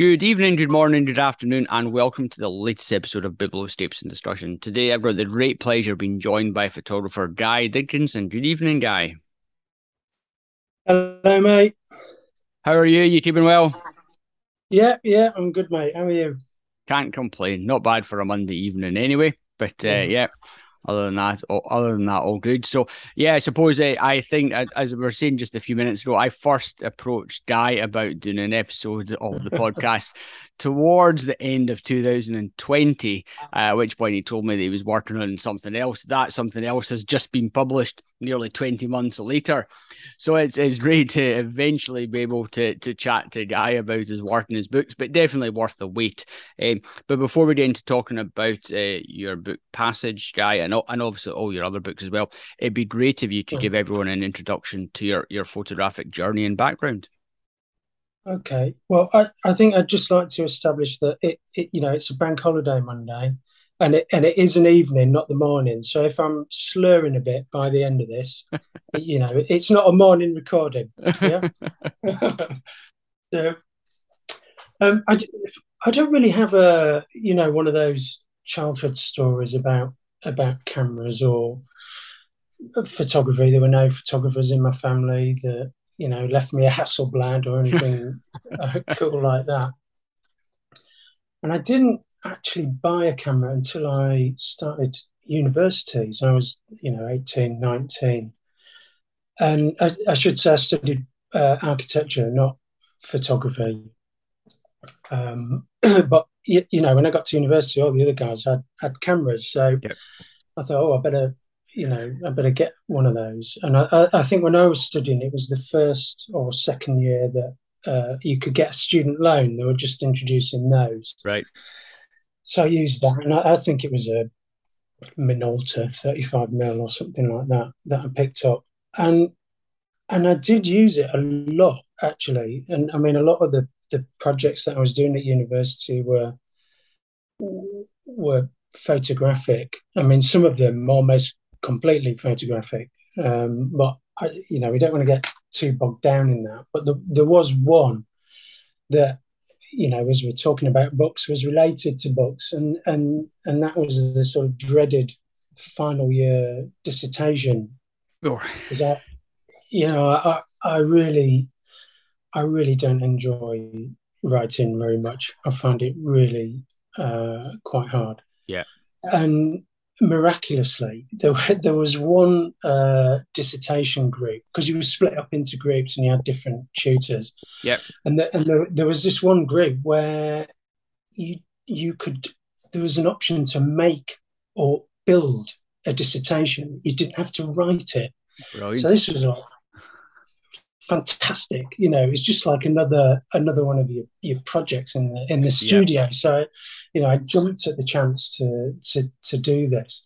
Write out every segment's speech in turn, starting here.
Good evening, good morning, good afternoon, and welcome to the latest episode of Biblioscapes and Discussion. Today, I've got the great pleasure of being joined by photographer Guy Dickinson. Good evening, Guy. Hello, mate. How are you? You keeping well? Yeah, yeah, I'm good, mate. How are you? Can't complain. Not bad for a Monday evening, anyway. But uh, yeah, other than that, all, other than that, all good. So yeah, I suppose uh, I think as we were saying just a few minutes ago, I first approached Guy about doing an episode of the podcast towards the end of 2020, uh, at which point he told me that he was working on something else. That something else has just been published nearly 20 months later. So it's, it's great to eventually be able to, to chat to Guy about his work and his books, but definitely worth the wait. Um, but before we get into talking about uh, your book Passage, Guy, and, and obviously all your other books as well, it'd be great if you could give everyone an introduction to your, your photographic journey and background. Okay. Well, I, I think I'd just like to establish that it, it you know it's a bank holiday Monday, and it and it is an evening, not the morning. So if I'm slurring a bit by the end of this, you know, it's not a morning recording. Yeah. so, um, I I don't really have a you know one of those childhood stories about about cameras or photography. There were no photographers in my family that you know, left me a Hasselblad or anything uh, cool like that. And I didn't actually buy a camera until I started university. So I was, you know, 18, 19. And I, I should say I studied uh, architecture, not photography. Um, but, you, you, know, when I got to university, all the other guys had, had cameras. So yep. I thought, oh, I better you know, I better get one of those. And I, I think when I was studying, it was the first or second year that uh, you could get a student loan. They were just introducing those. Right. So I used that, and I, I think it was a Minolta 35 mil or something like that that I picked up, and and I did use it a lot actually. And I mean, a lot of the the projects that I was doing at university were were photographic. I mean, some of them almost completely photographic. Um, but I, you know, we don't want to get too bogged down in that. But the, there was one that you know, as we're talking about books, was related to books, and and and that was the sort of dreaded final year dissertation. Because I, you know, I I really, I really don't enjoy writing very much. I find it really uh, quite hard. Yeah. And miraculously, there, there was one uh, dissertation group because you were split up into groups and you had different tutors. Yeah, and, the, and there, there was this one group where you you could there was an option to make or build a dissertation. You didn't have to write it. Right. So this was like fantastic. You know, it's just like another another one of your, your projects in the in the studio. Yeah. So, you know, I jumped at the chance to to to do this,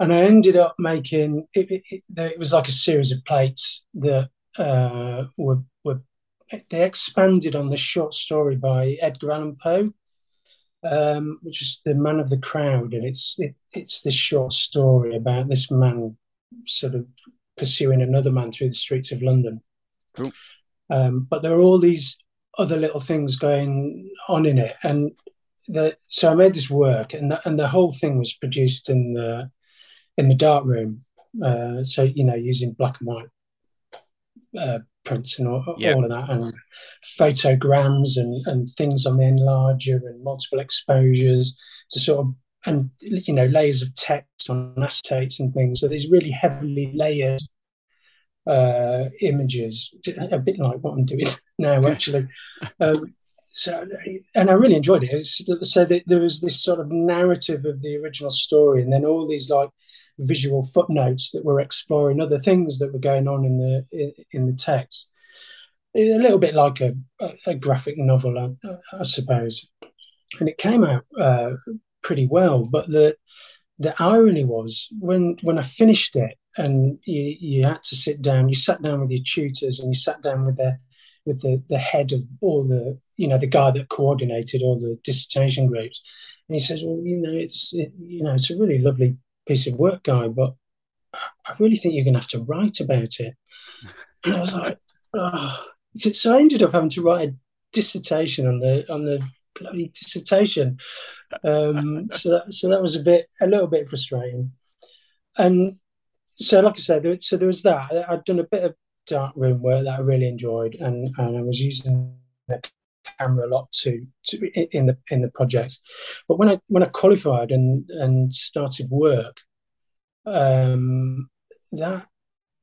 and I ended up making it. It, it, was like a series of plates that uh, were were they expanded on the short story by Edgar Allan Poe. Um, which is the man of the crowd, and it's it, it's this short story about this man sort of pursuing another man through the streets of London. Cool. Um, but there are all these other little things going on in it, and the, so I made this work, and the, and the whole thing was produced in the in the dark room. Uh, so you know, using black and white uh, prints and all, yep. all, of that, and photograms and and things on the enlarger and multiple exposures to sort of and you know layers of text on acetates and things. So these really heavily layered uh, images, a bit like what I'm doing now, actually. Um, so, and I really enjoyed it. It's, so there was this sort of narrative of the original story, and then all these like visual footnotes that were exploring other things that were going on in the in, in the text. A little bit like a, a graphic novel, I, I, suppose. And it came out uh, pretty well. But the the irony was when when I finished it and you, you had to sit down, you sat down with your tutors and you sat down with the with the, the head of all the you know the guy that coordinated all the dissertation groups and he says well you know it's it, you know it's a really lovely piece of work guy but i really think you're going to have to write about it and i was like oh. so i ended up having to write a dissertation on the on the bloody dissertation. Um, so that, so that was a bit a little bit frustrating. And so, like I said, so there was that. I'd done a bit of dark room work that I really enjoyed, and and I was using the camera a lot to, to in the in the projects. But when I when I qualified and and started work, um, that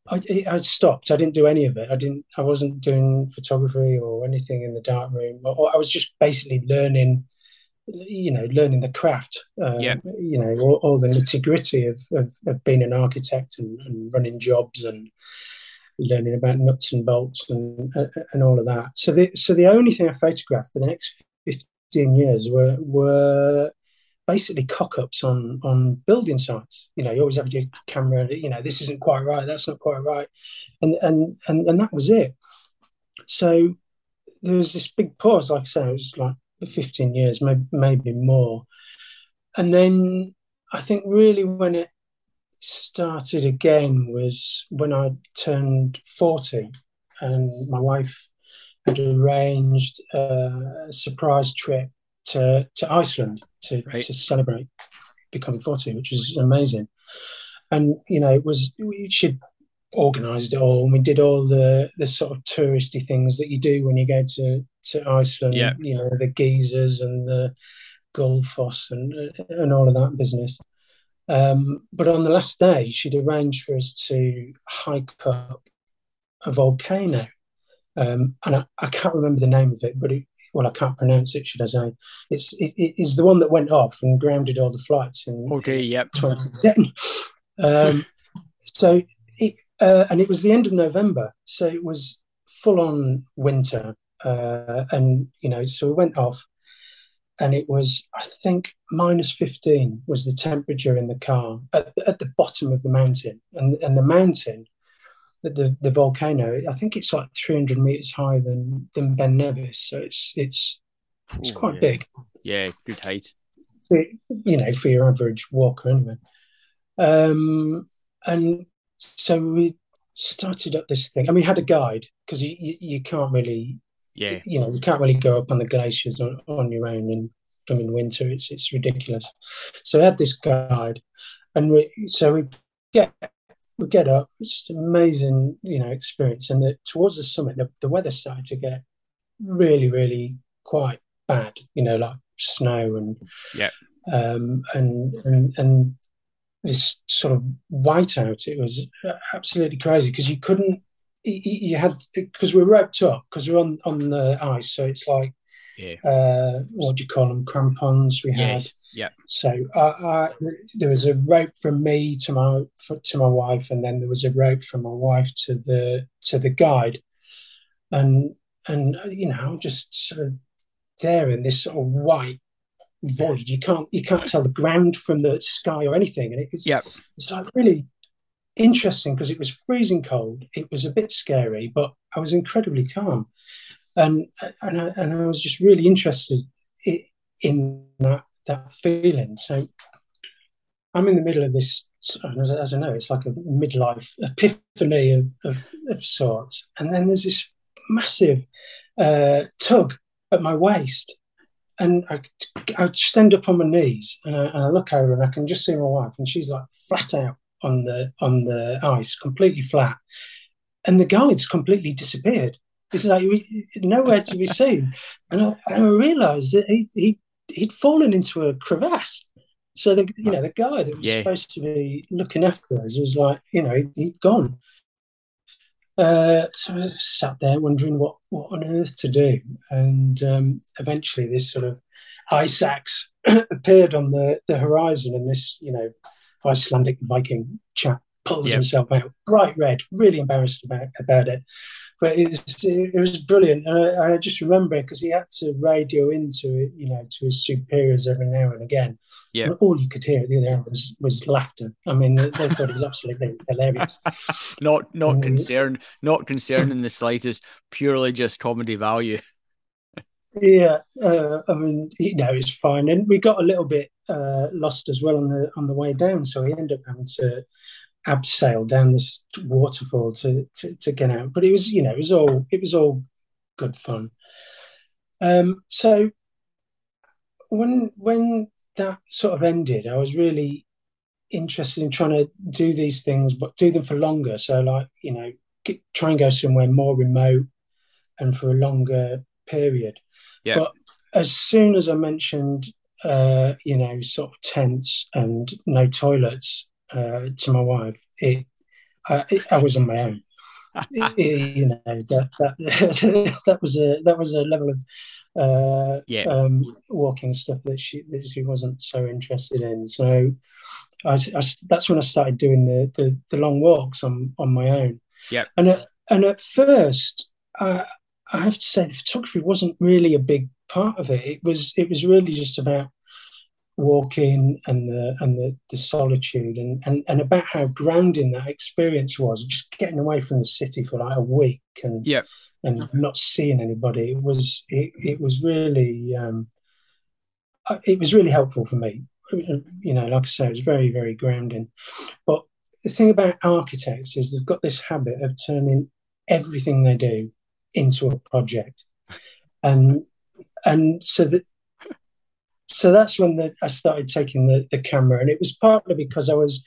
I I stopped. I didn't do any of it. I didn't. I wasn't doing photography or anything in the dark room. I was just basically learning you know, learning the craft, uh, yeah. you know, all, all the nitty gritty of, of, of, being an architect and, and, running jobs and learning about nuts and bolts and uh, and all of that. So the so the only thing I photographed for the next fifteen years were were basically cock ups on on building sites. You know, you always have your camera. You know, this isn't quite right. That's not quite right, and and and and that was it. So there was this big pause. Like I say, it was like 15 years, maybe, maybe more. And then I think really when it started again was when I turned 40 and my wife had arranged a surprise trip to, to Iceland to, right. to celebrate becoming 40, which was amazing. And, you know, it was, she'd organised it all and we did all the, the sort of touristy things that you do when you go to, to Iceland, yeah. you know, the geysers and the Gullfoss and and all of that business. Um, but on the last day, she'd arranged for us to hike up a volcano. Um, and I, I, can't remember the name of it, but it, well, I can't pronounce it, should I say? It's it, it's the one that went off and grounded all the flights in okay, yep. 2010. um, so, it, uh, and it was the end of November, so it was full on winter, uh, and you know, so we went off, and it was I think minus fifteen was the temperature in the car at, at the bottom of the mountain, and and the mountain, the the volcano, I think it's like three hundred meters higher than than Ben Nevis, so it's it's it's quite yeah. big. Yeah, good height. For, you know, for your average walker, anyway. Um, and so we started up this thing, and we had a guide because you, you, you can't really yeah, you know, you can't really go up on the glaciers on, on your own in winter. It's it's ridiculous. So I had this guide, and we so we get we get up. It's an amazing, you know, experience. And the, towards the summit, the, the weather started to get really, really quite bad. You know, like snow and yeah, um, and and and this sort of whiteout. It was absolutely crazy because you couldn't you had because we're roped up because we're on on the ice, so it's like yeah. Uh, what do you call them? Crampons. We had. Yes. Yeah. So uh, there was a rope from me to my to my wife, and then there was a rope from my wife to the to the guide, and and you know I'm just sort of there in this sort of white void. You can't you can't tell the ground from the sky or anything, and it's yeah. it's like really interesting because it was freezing cold. It was a bit scary, but I was incredibly calm, and and I, and I was just really interested in that that feeling. So I'm in the middle of this. I don't know. It's like a midlife epiphany of of, of sorts, and then there's this massive uh, tug at my waist. And I, I stand up on my knees and I, and I look over and I can just see my wife, and she's like flat out on the on the ice, completely flat, and the guides completely disappeared. It's like nowhere to be seen, and I, I realised that he he he'd fallen into a crevasse. So the you know the guy that was yeah. supposed to be looking after us was like you know he'd gone. Uh, so I sat there wondering what what on earth to do, and um, eventually this sort of ice axe appeared on the the horizon, and this you know Icelandic Viking chap pulls yep. himself out, bright red, really embarrassed about about it. But it was, it was brilliant. I, I just remember because he had to radio into it, you know to his superiors every now and again. Yeah. All you could hear at the other end was, was laughter. I mean, they, they thought it was absolutely hilarious. not not um, concerned, not concerned in the slightest. Purely just comedy value. Yeah, uh, I mean, you know, it's fine, and we got a little bit uh, lost as well on the on the way down, so we ended up having to abseil down this waterfall to, to to get out. But it was, you know, it was all it was all good fun. Um, so when when that sort of ended, I was really interested in trying to do these things, but do them for longer. So, like you know, get, try and go somewhere more remote and for a longer period. Yeah. But as soon as I mentioned, uh, you know, sort of tents and no toilets uh, to my wife, it, I, it, I was on my own. it, you know that that that was a that was a level of uh, yeah. um, walking stuff that she that she wasn't so interested in. So I, I, that's when I started doing the, the, the long walks on on my own. Yeah, and at, and at first, I I have to say the photography wasn't really a big part of it. It was it was really just about walking and the and the, the solitude and, and and about how grounding that experience was just getting away from the city for like a week and yeah. and not seeing anybody. It was it, it was really um uh, it was really helpful for me. You know like i say it was very very grounding. But the thing about architects is they've got this habit of turning everything they do into a project. And and so that so that's when the, I started taking the, the camera, and it was partly because I was,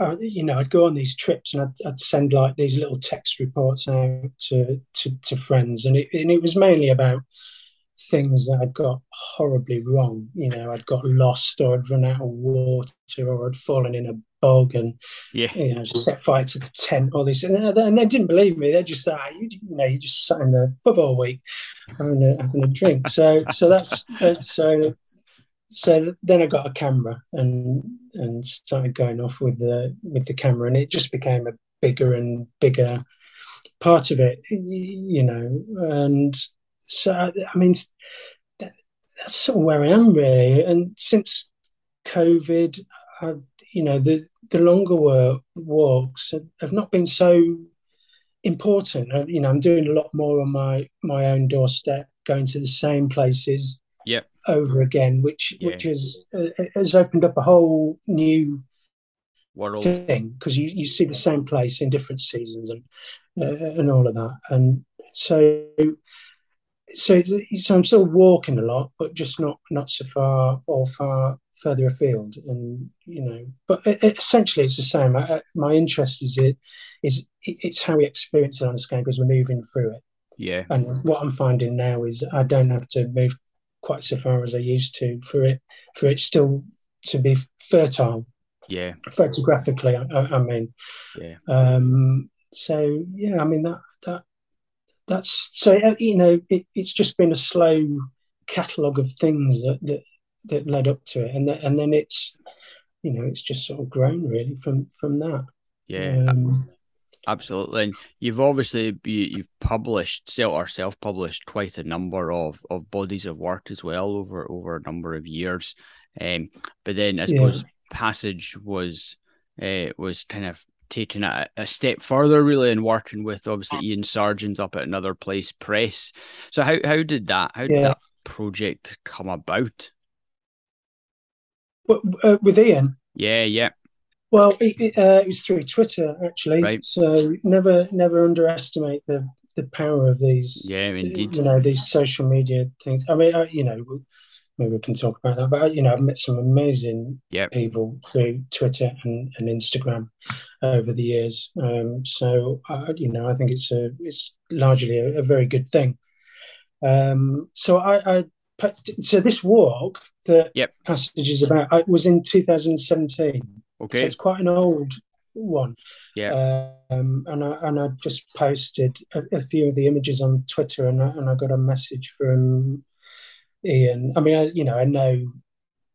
uh, you know, I'd go on these trips and I'd, I'd, send like these little text reports out to to, to friends, and it, and it was mainly about things that I'd got horribly wrong. You know, I'd got lost, or I'd run out of water, or I'd fallen in a bog and yeah. you know set fire to the tent. All this, and they, and they didn't believe me. They just thought, you, you know, you just sat in the pub all week having a, having a drink. So so that's uh, so. So then I got a camera and and started going off with the with the camera, and it just became a bigger and bigger part of it, you know. And so I mean, that, that's sort of where I am really. And since COVID, I, you know, the the longer work, walks have not been so important. You know, I'm doing a lot more on my my own doorstep, going to the same places yep. over again, which yeah. which has uh, has opened up a whole new world thing because you, you see the same place in different seasons and uh, and all of that, and so so so I'm still walking a lot, but just not not so far or far further afield. And you know, but essentially it's the same. I, my interest is it is it's how we experience the landscape as we're moving through it. Yeah. And what I'm finding now is I don't have to move quite so far as I used to for it for it still to be fertile. Yeah. Photographically, I, I mean. Yeah. Um. So yeah, I mean that that that's so uh, you know it, it's just been a slow catalogue of things that that that led up to it, and that, and then it's you know it's just sort of grown really from from that. Yeah. Um, Absolutely, and you've obviously you, have published self or self published quite a number of, of bodies of work as well over over a number of years. Um, but then I suppose yeah. Passage was uh, was kind of taking it a, step further, really, and working with obviously Iain Sarjeant up at another place, Press. So how how did that how did that project come about? Uh, with Iain. Yeah, yeah. Well, it, uh, it was through Twitter actually. Right. So never never underestimate the the power of these. Yeah, indeed. You know these social media things. I mean, you know, maybe we can talk about that. But you know, I've met some amazing yep. people through Twitter and, and Instagram over the years. Um, so uh, you know, I think it's a it's largely a, a very good thing. Um, so I, I so this walk that yep. passage is about I, was in 2017. Okay, so it's quite an old one. Yeah, um, and I and I just posted a, a, few of the images on Twitter, and I, and I got a message from Iain. I mean, I, you know, I know,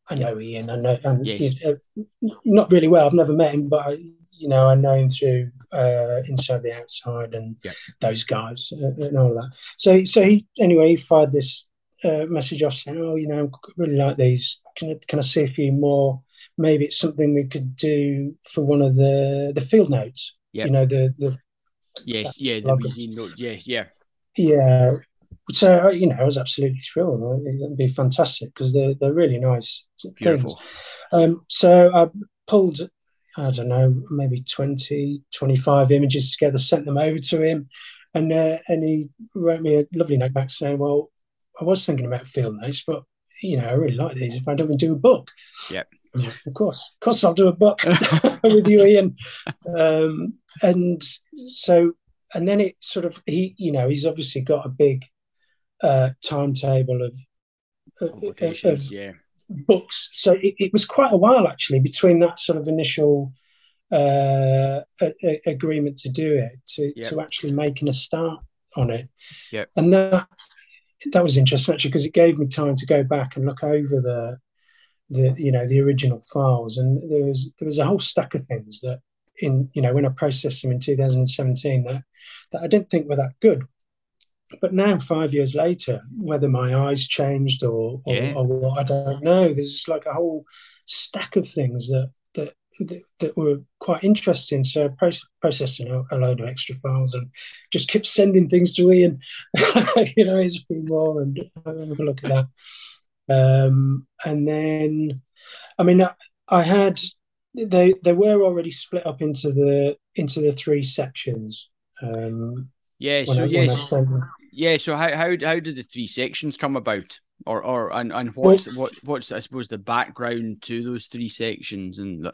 I know Iain. I know, and yes. you know, not really well. I've never met him, but I, you know, I know him through uh, Inside the Outside and yeah. those guys uh, and all that. So, so he anyway, he fired this uh, message off saying, "Oh, you know, I really like these. Can I, can I see a few more? Maybe it's something we could do for one of the the field notes. Yep. You know, the the yes, yeah, the museum notes. Yes, yeah, yeah so uh, you know, I was absolutely thrilled. It'd be fantastic because they're they're really nice Beautiful. things. Um, so I pulled, I don't know, maybe 20, 25 images together, sent them over to him, and uh, and he wrote me a lovely note back saying, "Well, I was thinking about field notes, but you know, I really like these. If I don't do a book, yeah, of course, of course, I'll do a book with you, Iain. Um, and so, and then it sort of he, you know, he's obviously got a big uh, timetable of of yeah. books. So it, it, was quite a while actually between that sort of initial uh, a, a agreement to do it to yep. to actually making a start on it. Yeah, and that that was interesting actually because it gave me time to go back and look over the the you know the original files. And there was there was a whole stack of things that in you know when I processed them in 2017 that that I didn't think were that good. But now five years later whether my eyes changed or or, yeah. or what I don't know. There's like a whole stack of things that that that, that were quite interesting so processing a, a, load of extra files and just kept sending things to Iain you know here's a few more and have a look at that um, and then, I mean, I had they they were already split up into the into the three sections. Um, yeah. So I, yes. Yeah. So how how how did the three sections come about? Or, or and, and what's well, what what's I suppose the background to those three sections and the...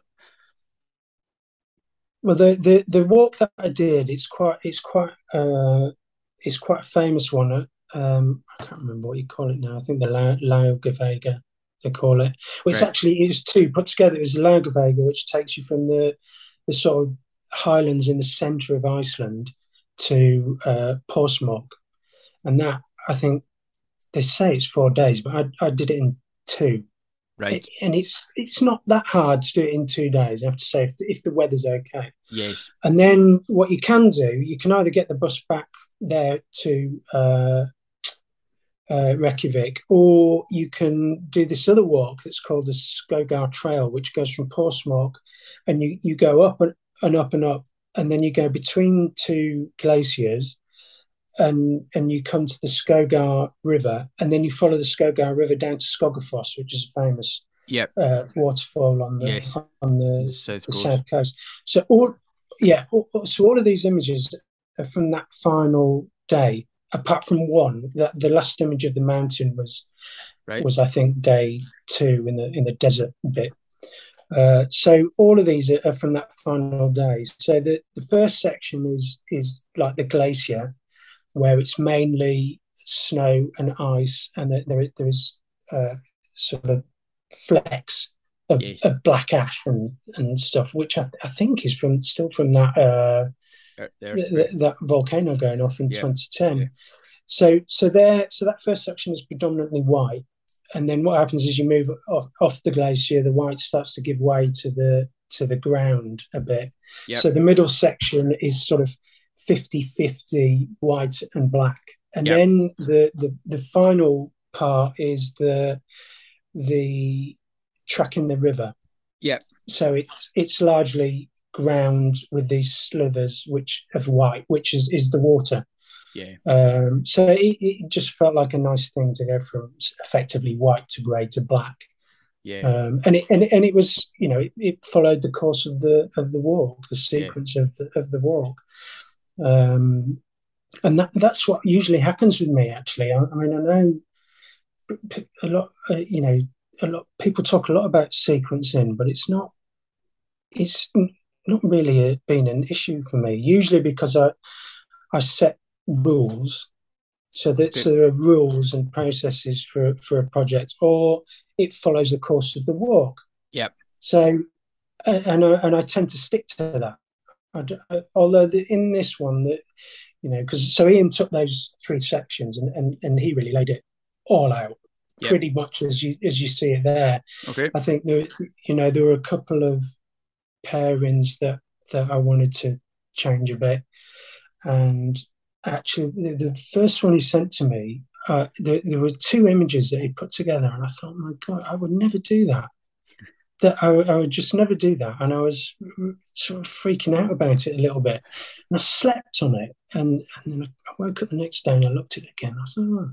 well the, the the walk that I did it's quite it's quite uh it's quite a famous one um, I can't remember what you call it now. I think the Laugavega they call it. Which right. actually is two put together. It's Laugavega, which takes you from the the sort of highlands in the centre of Iceland to uh, Þórsmörk, and that I think they say it's four days, but I, I did it in two. Right, and it's it's not that hard to do it in two days. I have to say, if the, if the weather's okay. Yes. And then what you can do, you can either get the bus back there to uh, uh, Reykjavik, or you can do this other walk that's called the Skogar Trail, which goes from Þórsmörk, and you, you go up and, and up and up, and then you go between two glaciers, and and you come to the Skogar River, and then you follow the Skogar River down to Skogafoss, which is a famous yep. uh, waterfall on the yes. on the, south, the coast. south coast. So all yeah, so all of these images are from that final day apart from one, that the last image of the mountain was right. was I think day two in the in the desert bit. Uh, so all of these are, are, from that final day. So the, the first section is is like the glacier, where it's mainly snow and ice, and there there is uh, sort of flecks of, yes. of, black ash and, and stuff, which I, I think is from still from that uh, th- that volcano going off in yeah. 2010. Yeah. So so there so that first section is predominantly white, and then what happens is you move off, off the glacier, the white starts to give way to the to the ground a bit. Yep. So the middle section is sort of 50-50 white and black. And yep. then the, the the final part is the the tracking the river. Yeah. So it's it's largely ground with these slivers which of white, which is is the water. Yeah. Um, so it, it, just felt like a nice thing to go from effectively white to grey to black. Yeah. Um, and it and, and it was you know it, it, followed the course of the of the walk, the sequence yeah. of the of the walk. Um, and that that's what usually happens with me. Actually, I, I mean, I know a lot. Uh, you know, a lot people talk a lot about sequencing, but it's not. It's not really a, been an issue for me. Usually because I I set rules, so that so there are rules and processes for for a project, or it follows the course of the walk. Yep. So, and I, and I tend to stick to that. I, although the, in this one, that you know, because so Iain took those three sections and, and and he really laid it all out, pretty much as you as you see it there. Okay. I think there, you know, there were a couple of pairings that that I wanted to change a bit. And actually, the, the first one he sent to me, uh, there, there, were two images that he put together, and I thought, my God, I would never do that. That I, I, would just never do that, and I was sort of freaking out about it a little bit. And I slept on it, and, and then I woke up the next day and I looked at it again. I said, oh,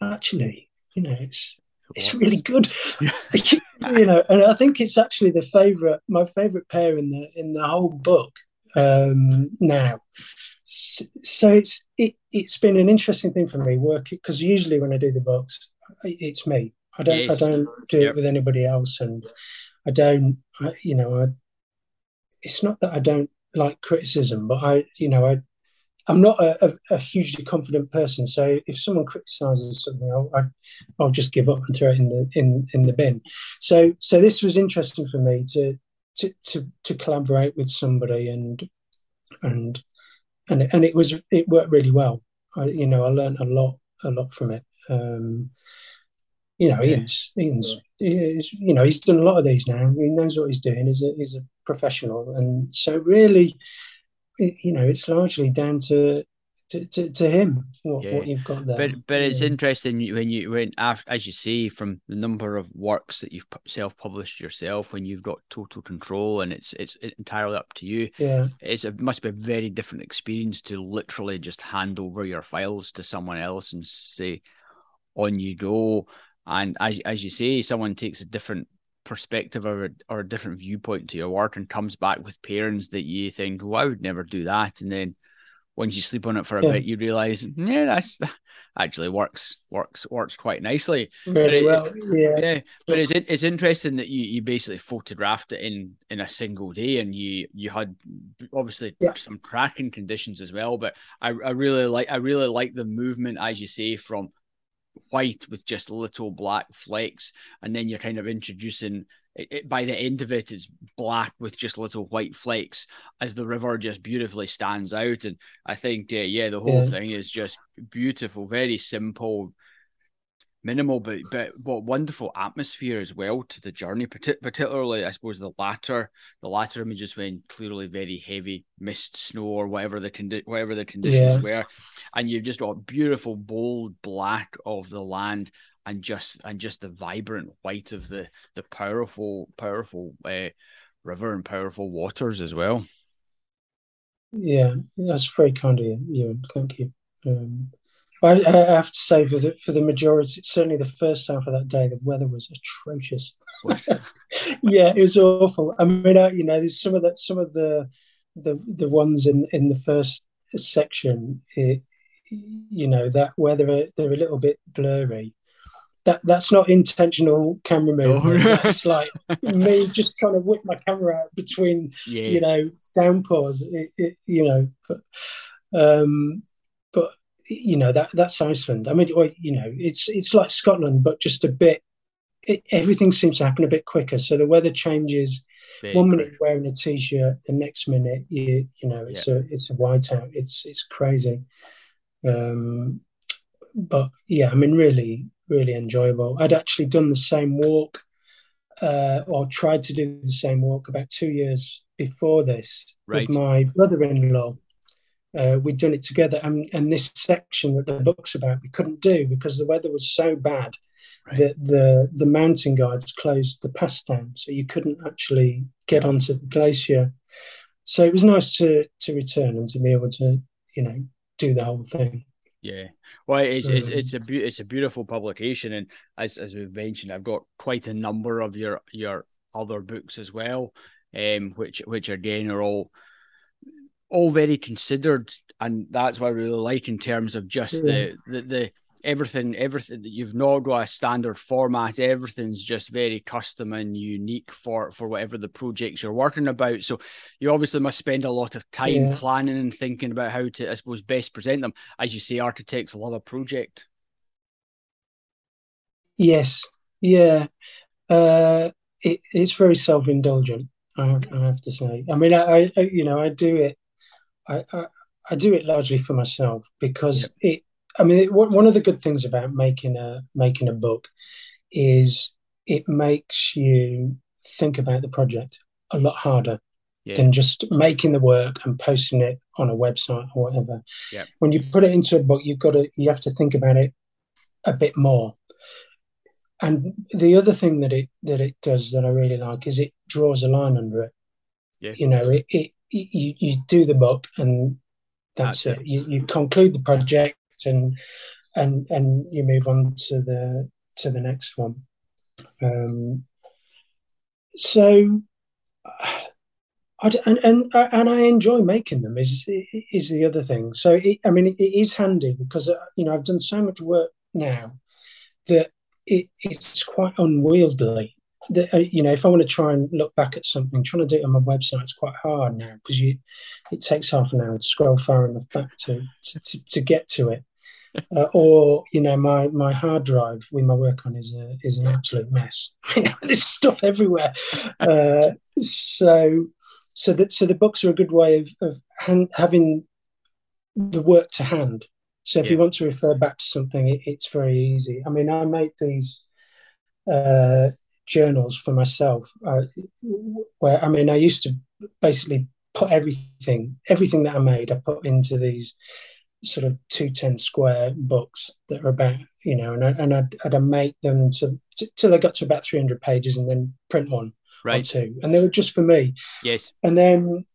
actually, you know, it's it's really good. you know, and I think it's actually the favorite, my favorite pair in the in the whole book. um, now. So it's it, it's been an interesting thing for me working because usually when I do the books, it's me. I don't yes. I don't do yep. it with anybody else, and I don't I, you know I. It's not that I don't like criticism, but I you know I I'm not a, a, a, hugely confident person, so if someone criticizes something, I'll, I, i will just give up and throw it in the in, in the bin. So so this was interesting for me to to to, to collaborate with somebody and and and and it was it worked really well. I, you know, I learned a lot a lot from it. Um, you know, Iain's, Iain's, Iain's, you know, he's done a lot of these now. He knows what he's doing. He's a, he's a professional, and so really, you know, it's largely down to to, to, to him what, yeah. what you've got there. But but it's yeah. interesting when you when after as you say from the number of works that you've self published yourself when you've got total control and it's it's entirely up to you. Yeah, it's it must be a very different experience to literally just hand over your files to someone else and say, on you go. And as as you say, someone takes a different perspective or a, or a different viewpoint to your work and comes back with parents that you think, well, I would never do that. And then once you sleep on it for a yeah. bit, you realize, yeah, that's that actually works, works, works quite nicely. Very well, yeah. yeah. But it's it's interesting that you you basically photographed it in in a single day, and you you had obviously yeah. some tracking conditions as well. But I I really like I really like the movement as you say from white with just little black flecks, and then you're kind of introducing. It, it, by the end of it, it's black with just little white flakes as the river just beautifully stands out. And I think, uh, yeah, the whole yeah. thing is just beautiful, very simple, minimal, but but what wonderful atmosphere as well to the journey. particularly, I suppose the latter the latter images when clearly very heavy mist, snow, or whatever the condi- whatever the conditions yeah. were, and you've just got beautiful bold black of the land and just and just the vibrant white of the the powerful powerful uh, river and powerful waters as well. Yeah, that's very kind of you. Thank you. Um, I, I, have to say, for the for the majority, certainly the first half of that day, the weather was atrocious. yeah, it was awful. I mean, I, you know, there's some of that, some of the the the ones in in the first section. It, you know that where they're they're a little bit blurry. That that's not intentional camera movement. Oh. that's like me just trying to whip my camera out between yeah. you know downpours. It, it, you know, but um, but you know that that's Iceland. I mean, you know, it's it's like Scotland, but just a bit. It, everything seems to happen a bit quicker. So the weather changes. Big One minute you're wearing a t-shirt, the next minute you you know it's yeah. a it's a whiteout. It's it's crazy. Um, but yeah, I mean, really, really enjoyable. I'd actually done the same walk, uh, or tried to do the same walk about two years before this right. with my brother-in-law uh, we'd done it together. And, and this section that the book's about, we couldn't do because the weather was so bad right. that the, the mountain guides closed the pass down. So you couldn't actually get onto the glacier. So it was nice to, to return and to be able to, you know, do the whole thing. Yeah, well, it's, it's it's a it's a beautiful publication, and as as we've mentioned, I've got quite a number of your your other books as well, um, which which again are all all very considered, and that's what I really like in terms of just yeah. the, the the everything everything that you've not got a standard format. Everything's just very custom and unique for for whatever the projects you're working about. So you obviously must spend a lot of time yeah. planning and thinking about how to i suppose best present them. As you say architects love a project. Yes. Yeah. Uh it, it's very self-indulgent I have, I have to say. I mean I, I you know i do it I, I, I do it largely for myself because yeah. it. I mean, it, one of the good things about making a making a book is it makes you think about the project a lot harder yeah. than just making the work and posting it on a website or whatever. Yeah. When you put it into a book, you've got to you have to think about it a bit more. And the other thing that it that it does that I really like is it draws a line under it. Yeah. You know, it, it you, you do the book and that's, that's it. it. You, you conclude the project and and and you move on to the to the next one. Um, so I, and, and and I enjoy making them is is the other thing. So it, I mean, it, it is handy because uh, you know I've done so much work now that it, it's quite unwieldy. That uh, you know, if I want to try and look back at something, trying to do it on my website is quite hard now because you it takes half an hour to scroll far enough back to to, to, to get to it. Uh, or you know my my hard drive with my work on is a, is an absolute mess. there's stuff everywhere. Uh, so so that so the books are a good way of of hand, having the work to hand. So if yeah. you want to refer back to something, it, it's very easy. I mean, I make these uh, journals for myself, uh, where I mean, I used to basically put everything everything that I made, I put into these sort of two ten square books that are about you know, and I, and I'd, I'd make them to, to, till I got to about three hundred pages, and then print one right. or two, and they were just for me. Yes. And then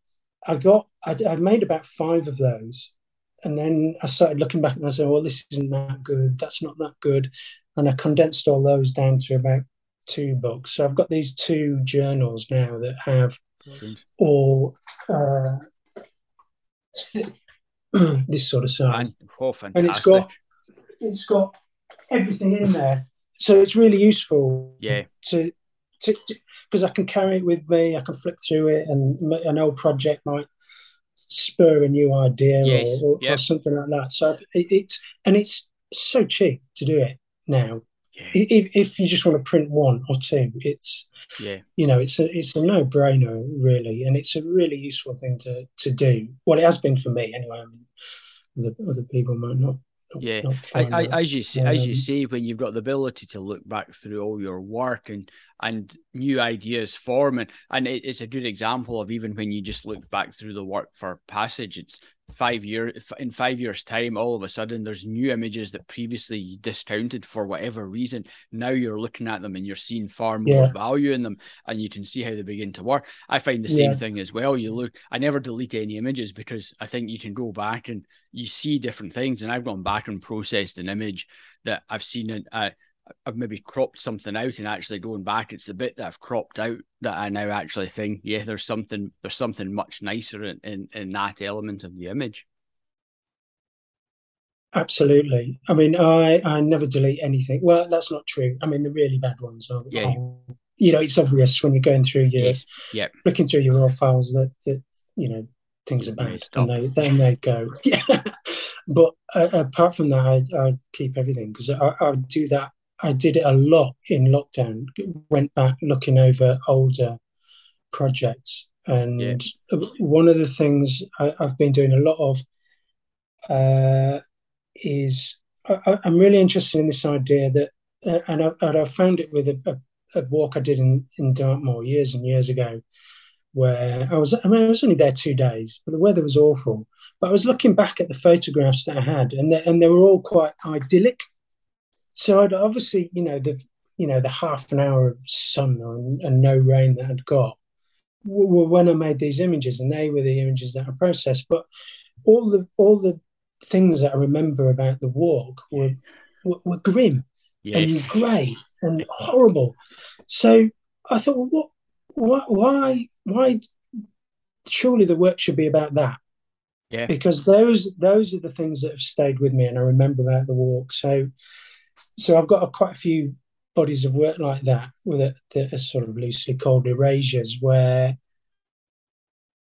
I got, I, I made about five of those, and then I started looking back and I said, well, this isn't that good. That's not that good. And I condensed all those down to about two books. So I've got these two journals now that have all uh, this sort of size. Oh, and it's got it's got everything in there. So it's really useful. Yeah. To because I can carry it with me. I can flick through it, and an old project might spur a new idea yes. or, or, yep. or, something like that. So it, it's and it's so cheap to do it now. Yeah. If, if you just want to print one or two, it's yeah, you know, it's a it's a no brainer really, and it's a really useful thing to to do. Well, it has been for me anyway. I mean, other other people might not yeah I, I, as you um, as you say when you've got the ability to look back through all your work and and new ideas form and, and it, it's a good example of even when you just look back through the work for passage it's five years in five years time all of a sudden there's new images that previously you discounted for whatever reason now you're looking at them and you're seeing far more yeah. value in them and you can see how they begin to work i find the same yeah. thing as well you look i never delete any images because i think you can go back and you see different things and i've gone back and processed an image that i've seen uh, I've maybe cropped something out and actually going back, it's the bit that I've cropped out that I now actually think, yeah, there's something there's something much nicer in, in, in that element of the image. Absolutely. I mean, I I never delete anything. Well, that's not true. I mean, the really bad ones are. Yeah. Are, you know, it's obvious when you're going through your, yes. yeah, looking through your raw files that that you know things are bad, and they then they go. Yeah. but uh, apart from that, I, I keep everything because I, I do that I did it a lot in lockdown. Went back looking over older projects, and yeah. one of the things I, have been doing a lot of uh, is I, am really interested in this idea that, uh, and, I, and I found it with a, a, a, walk I did in, in Dartmoor years and years ago, where I was. I mean, I was only there two days, but the weather was awful. But I was looking back at the photographs that I had, and they, and they were all quite idyllic so I'd obviously, you know, the you know the half an hour of sun and, and no rain that I'd got were when I made these images, and they were the images that I processed. But all the all the things that I remember about the walk were were, were grim yes. and grey and horrible. So I thought, well, what, why, why? Surely the work should be about that. Yeah. Because those those are the things that have stayed with me, and I remember about the walk. So so I've got a, quite a few bodies of work like that with it that are sort of loosely called erasures, where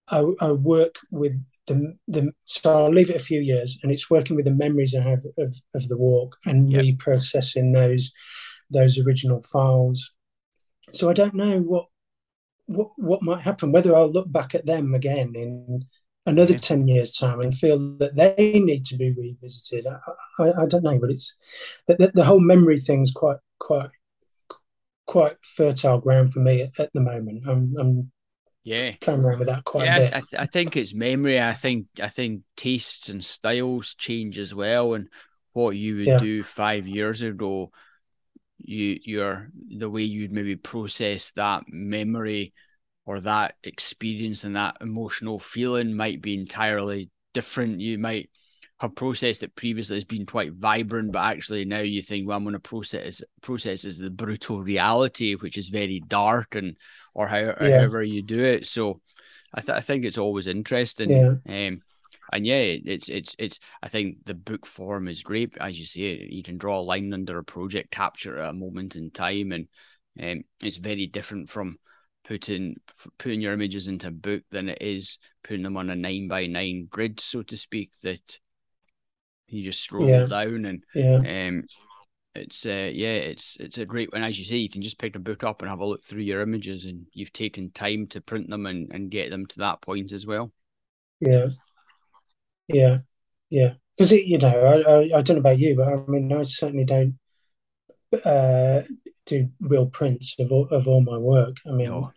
I, I, work with the the. So I'll leave it a few years, and it's working with the memories I have of, of the walk and yep. reprocessing those those original files. So I don't know what what what might happen. Whether I'll look back at them again in another yeah. 10 years time and feel that they need to be revisited. I, I, I don't know but it's the, the, the, whole memory thing's quite quite quite fertile ground for me at, at the moment. I'm, I'm yeah. playing around with that quite yeah, a bit. I, I think it's memory. I think i think tastes and styles change as well. And what you would yeah. do five years ago you you're the way you'd maybe process that memory or that experience and that emotional feeling might be entirely different. You might have processed it previously as being quite vibrant, but actually now you think, well, I'm going to process process as the brutal reality, which is very dark and or how, yeah. however you do it. So I, th- I think it's always interesting. Yeah. Um, and yeah, it's it's it's. I think the book form is great. As you say, you can draw a line under a project, capture at a moment in time, and um, it's very different from putting putting your images into a book than it is putting them on a nine by nine grid, so to speak. That you just scroll yeah. down and yeah. um, it's uh, yeah, it's it's a great one. As you say, you can just pick a book up and have a look through your images, and you've taken time to print them and, and get them to that point as well. Yeah, yeah, yeah. Because you know, I, I, I don't know about you, but I mean, I certainly don't uh, do real prints of all, of all my work. I mean, no.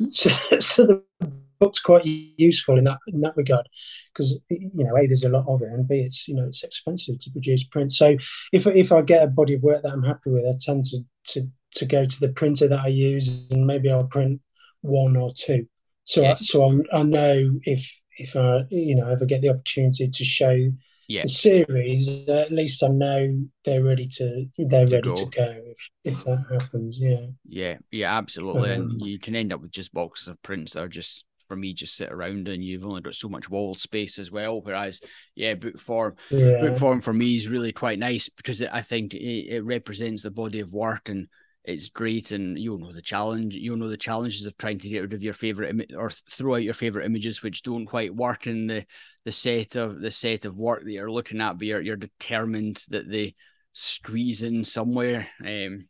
Oh. so, so the book's quite useful in that in that regard because you know a there's a lot of it and b it's you know it's expensive to produce prints. so if if i get a body of work that i'm happy with i tend to to to go to the printer that i use and maybe i'll print one or two so yes. I, so i i know if if i you know ever get the opportunity to show the series at least i know they're ready to they're to ready go. to go if if that happens yeah yeah yeah absolutely um, and you can end up with just boxes of prints that are just for me just sit around and you've only got so much wall space as well. Whereas, yeah, book form, yeah. book form for me is really quite nice because it, I think it, it, represents the body of work and it's great. And you'll know the challenge. You'll know the challenges of trying to get rid of your favorite Im- or throw out your favorite images which don't quite work in the the set of the set of work that you're looking at, but you're, you're determined that they squeeze in somewhere. Um,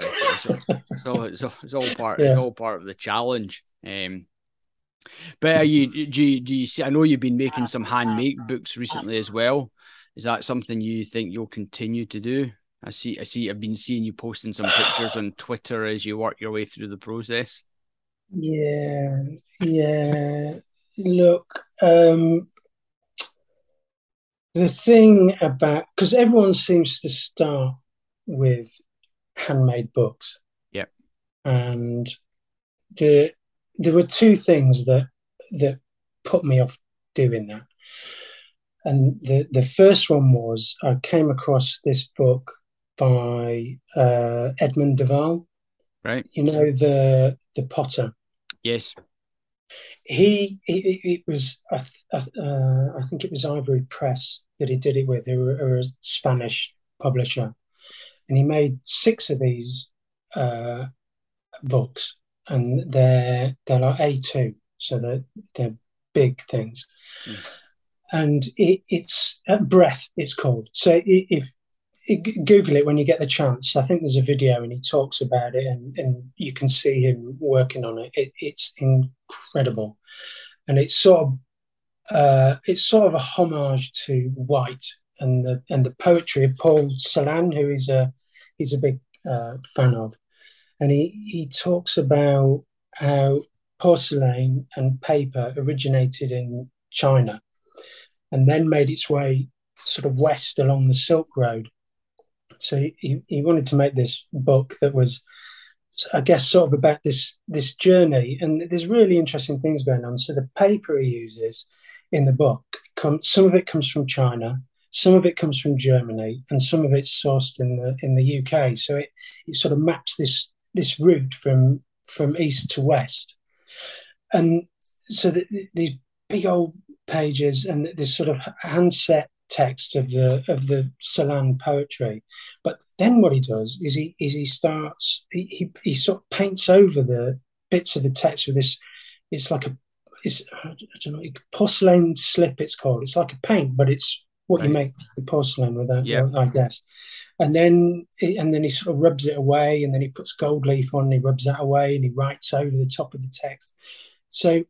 so it's, it's, all part. Yeah. It's all part of the challenge. Um, but are you do you, do you see? I know you've been making some handmade books recently as well. Is that something you think you'll continue to do? I see. I see. I've been seeing you posting some pictures on Twitter as you work your way through the process. Yeah, yeah. Look, um, the thing about because everyone seems to start with handmade books. Yeah, And the there were two things that that put me off doing that. And the, the first one was I came across this book by uh, Edmund de Waal. Right. You know the the potter. Yes. He, he it was I, uh, I think it was Ivory Press that he did it with, who were, a Spanish publisher, and he made six of these uh, books and they're they're like A two, so they're they're big things. Mm. And it, it's at breath. It's called. So if Google it when you get the chance. I think there's a video and he talks about it, and, and you can see him working on it. it it's incredible, and it's sort of uh, it's sort of a homage to White and the and the poetry of Paul Celan, who is a he's a big uh, fan of and he, he talks about how porcelain and paper originated in China and then made its way sort of west along the Silk Road. So he, he wanted to make this book that was, I guess, sort of about this this journey. And there's really interesting things going on. So the paper he uses in the book, come, some of it comes from China, some of it comes from Germany, and some of it's sourced in the in the UK. So it, it sort of maps this this route from from east to west, and so the, these big old pages and this sort of handset text of the of the Celan poetry. But then what he does is he is he starts he, he, he sort of paints over the bits of the text with this. It's like a it's I don't know porcelain slip. It's called. It's like a paint, but it's what right. you make the porcelain with. That, yeah. I guess and then and then he sort of rubs it away, and then he puts gold leaf on, and he rubs that away, and he writes over the top of the text. So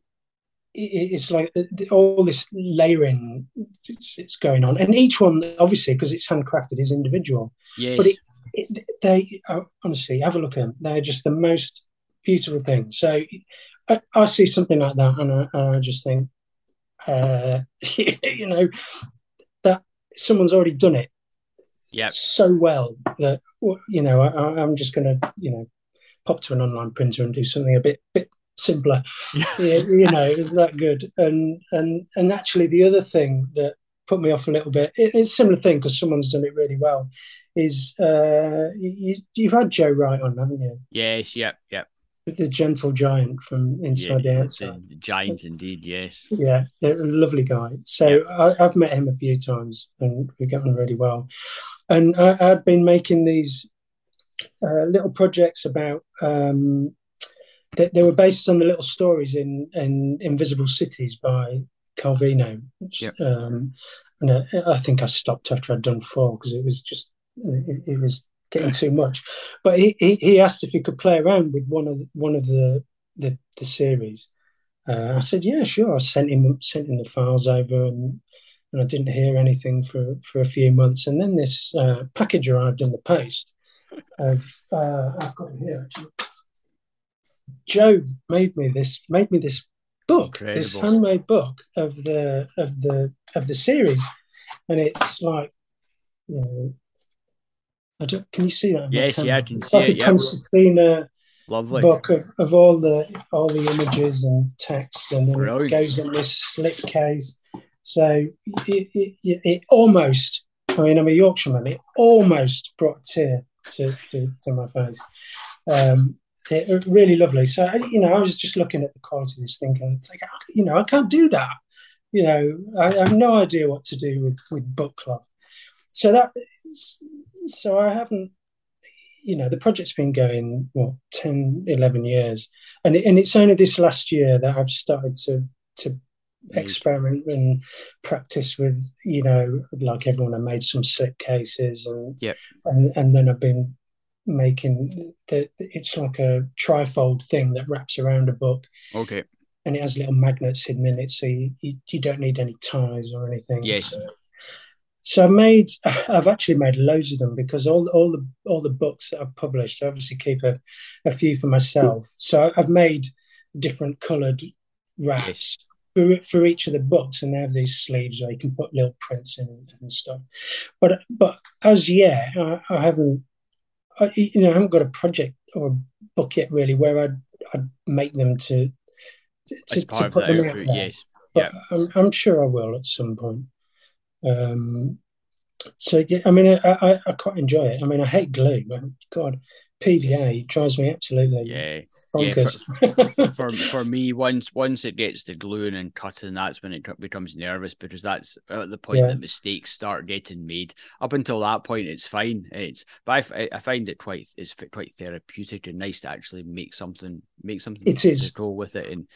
it's like all this layering it's, it's going on, and each one obviously because it's handcrafted is individual. Yes. But it, it, they honestly have a look at them; they're just the most beautiful things. So I, I see something like that, and I, and I just think, uh, you know, that someone's already done it yeah so well that you know I, am just going to you know pop to an online printer and do something a bit bit simpler. Yeah. you know, it was that good. And and and actually, the other thing that put me off a little bit, it, it's a similar thing because someone's done it really well. Is uh, you, have had Joe Wright on, haven't you? Yes. Yep. Yep. the gentle giant from inside yeah, the outside. The giant, indeed, yes. Yeah, a lovely guy. So. I, have met him a few times, and we get on really well. And I, had been making these uh, little projects about. Um, they, they, were based on the little stories in, in Invisible Cities by Calvino. Which, yep. um, and I, I, think I stopped after I'd done four because it was just it, it was getting too much. But he, he, he, asked if he could play around with one of the, one of the the, the series. Uh, I said, yeah, sure. I sent him sent him the files over, and, and I didn't hear anything for, for a few months. And then this uh, package arrived in the post. Of uh, I've got it here. Actually. Joe made me this made me this book, Incredible. this handmade book of the of the of the series, and it's like you know I don't, can you see that? Yes, yeah, I can it's see like it. A yeah, concertina lovely book of, of all the all the images and text, and then Brilliant. it goes in this slip case. So it, it, it, almost, I mean, I'm a Yorkshireman. It almost brought a tear to, to, to my face. Um, it, really lovely. So you know, I was just looking at the quality of this thing, and it's like, oh, you know, I can't do that. You know, I, I have no idea what to do with with book cloth. So that so I haven't, you know, the project's been going, what, 10, 11 years. And, it, and it's only this last year that I've started to, to experiment and practice with, you know, like everyone, I made some slip cases and, yeah and, and then I've been making the, it's like a trifold thing that wraps around a book. Okay. And it has little magnets hidden in it, so you, you, you don't need any ties or anything. Yes. So, so I made, I've actually made loads of them because all all the all the books that I've published, I obviously keep a, a few for myself. So I've made different coloured wraps for, for each of the books, and they have these sleeves where you can put little prints in and stuff. But but as yet, I, I haven't, I, you know, I haven't got a project or a book yet really where I'd I'd make them to to, to put them out there. Yes. But yeah. I'm, I'm sure I will at some point. Um, so yeah, I mean, I, I, I, quite enjoy it. I mean, I hate glue. God, PVA drives me absolutely yeah bonkers. Yeah, for, for, for, me, once once it gets to gluing and cutting, that's when it becomes nervous because that's at the point yeah. that mistakes start getting made. Up until that point, it's fine. It's but I, I find it quite it's quite therapeutic and nice to actually make something make something it is go with it and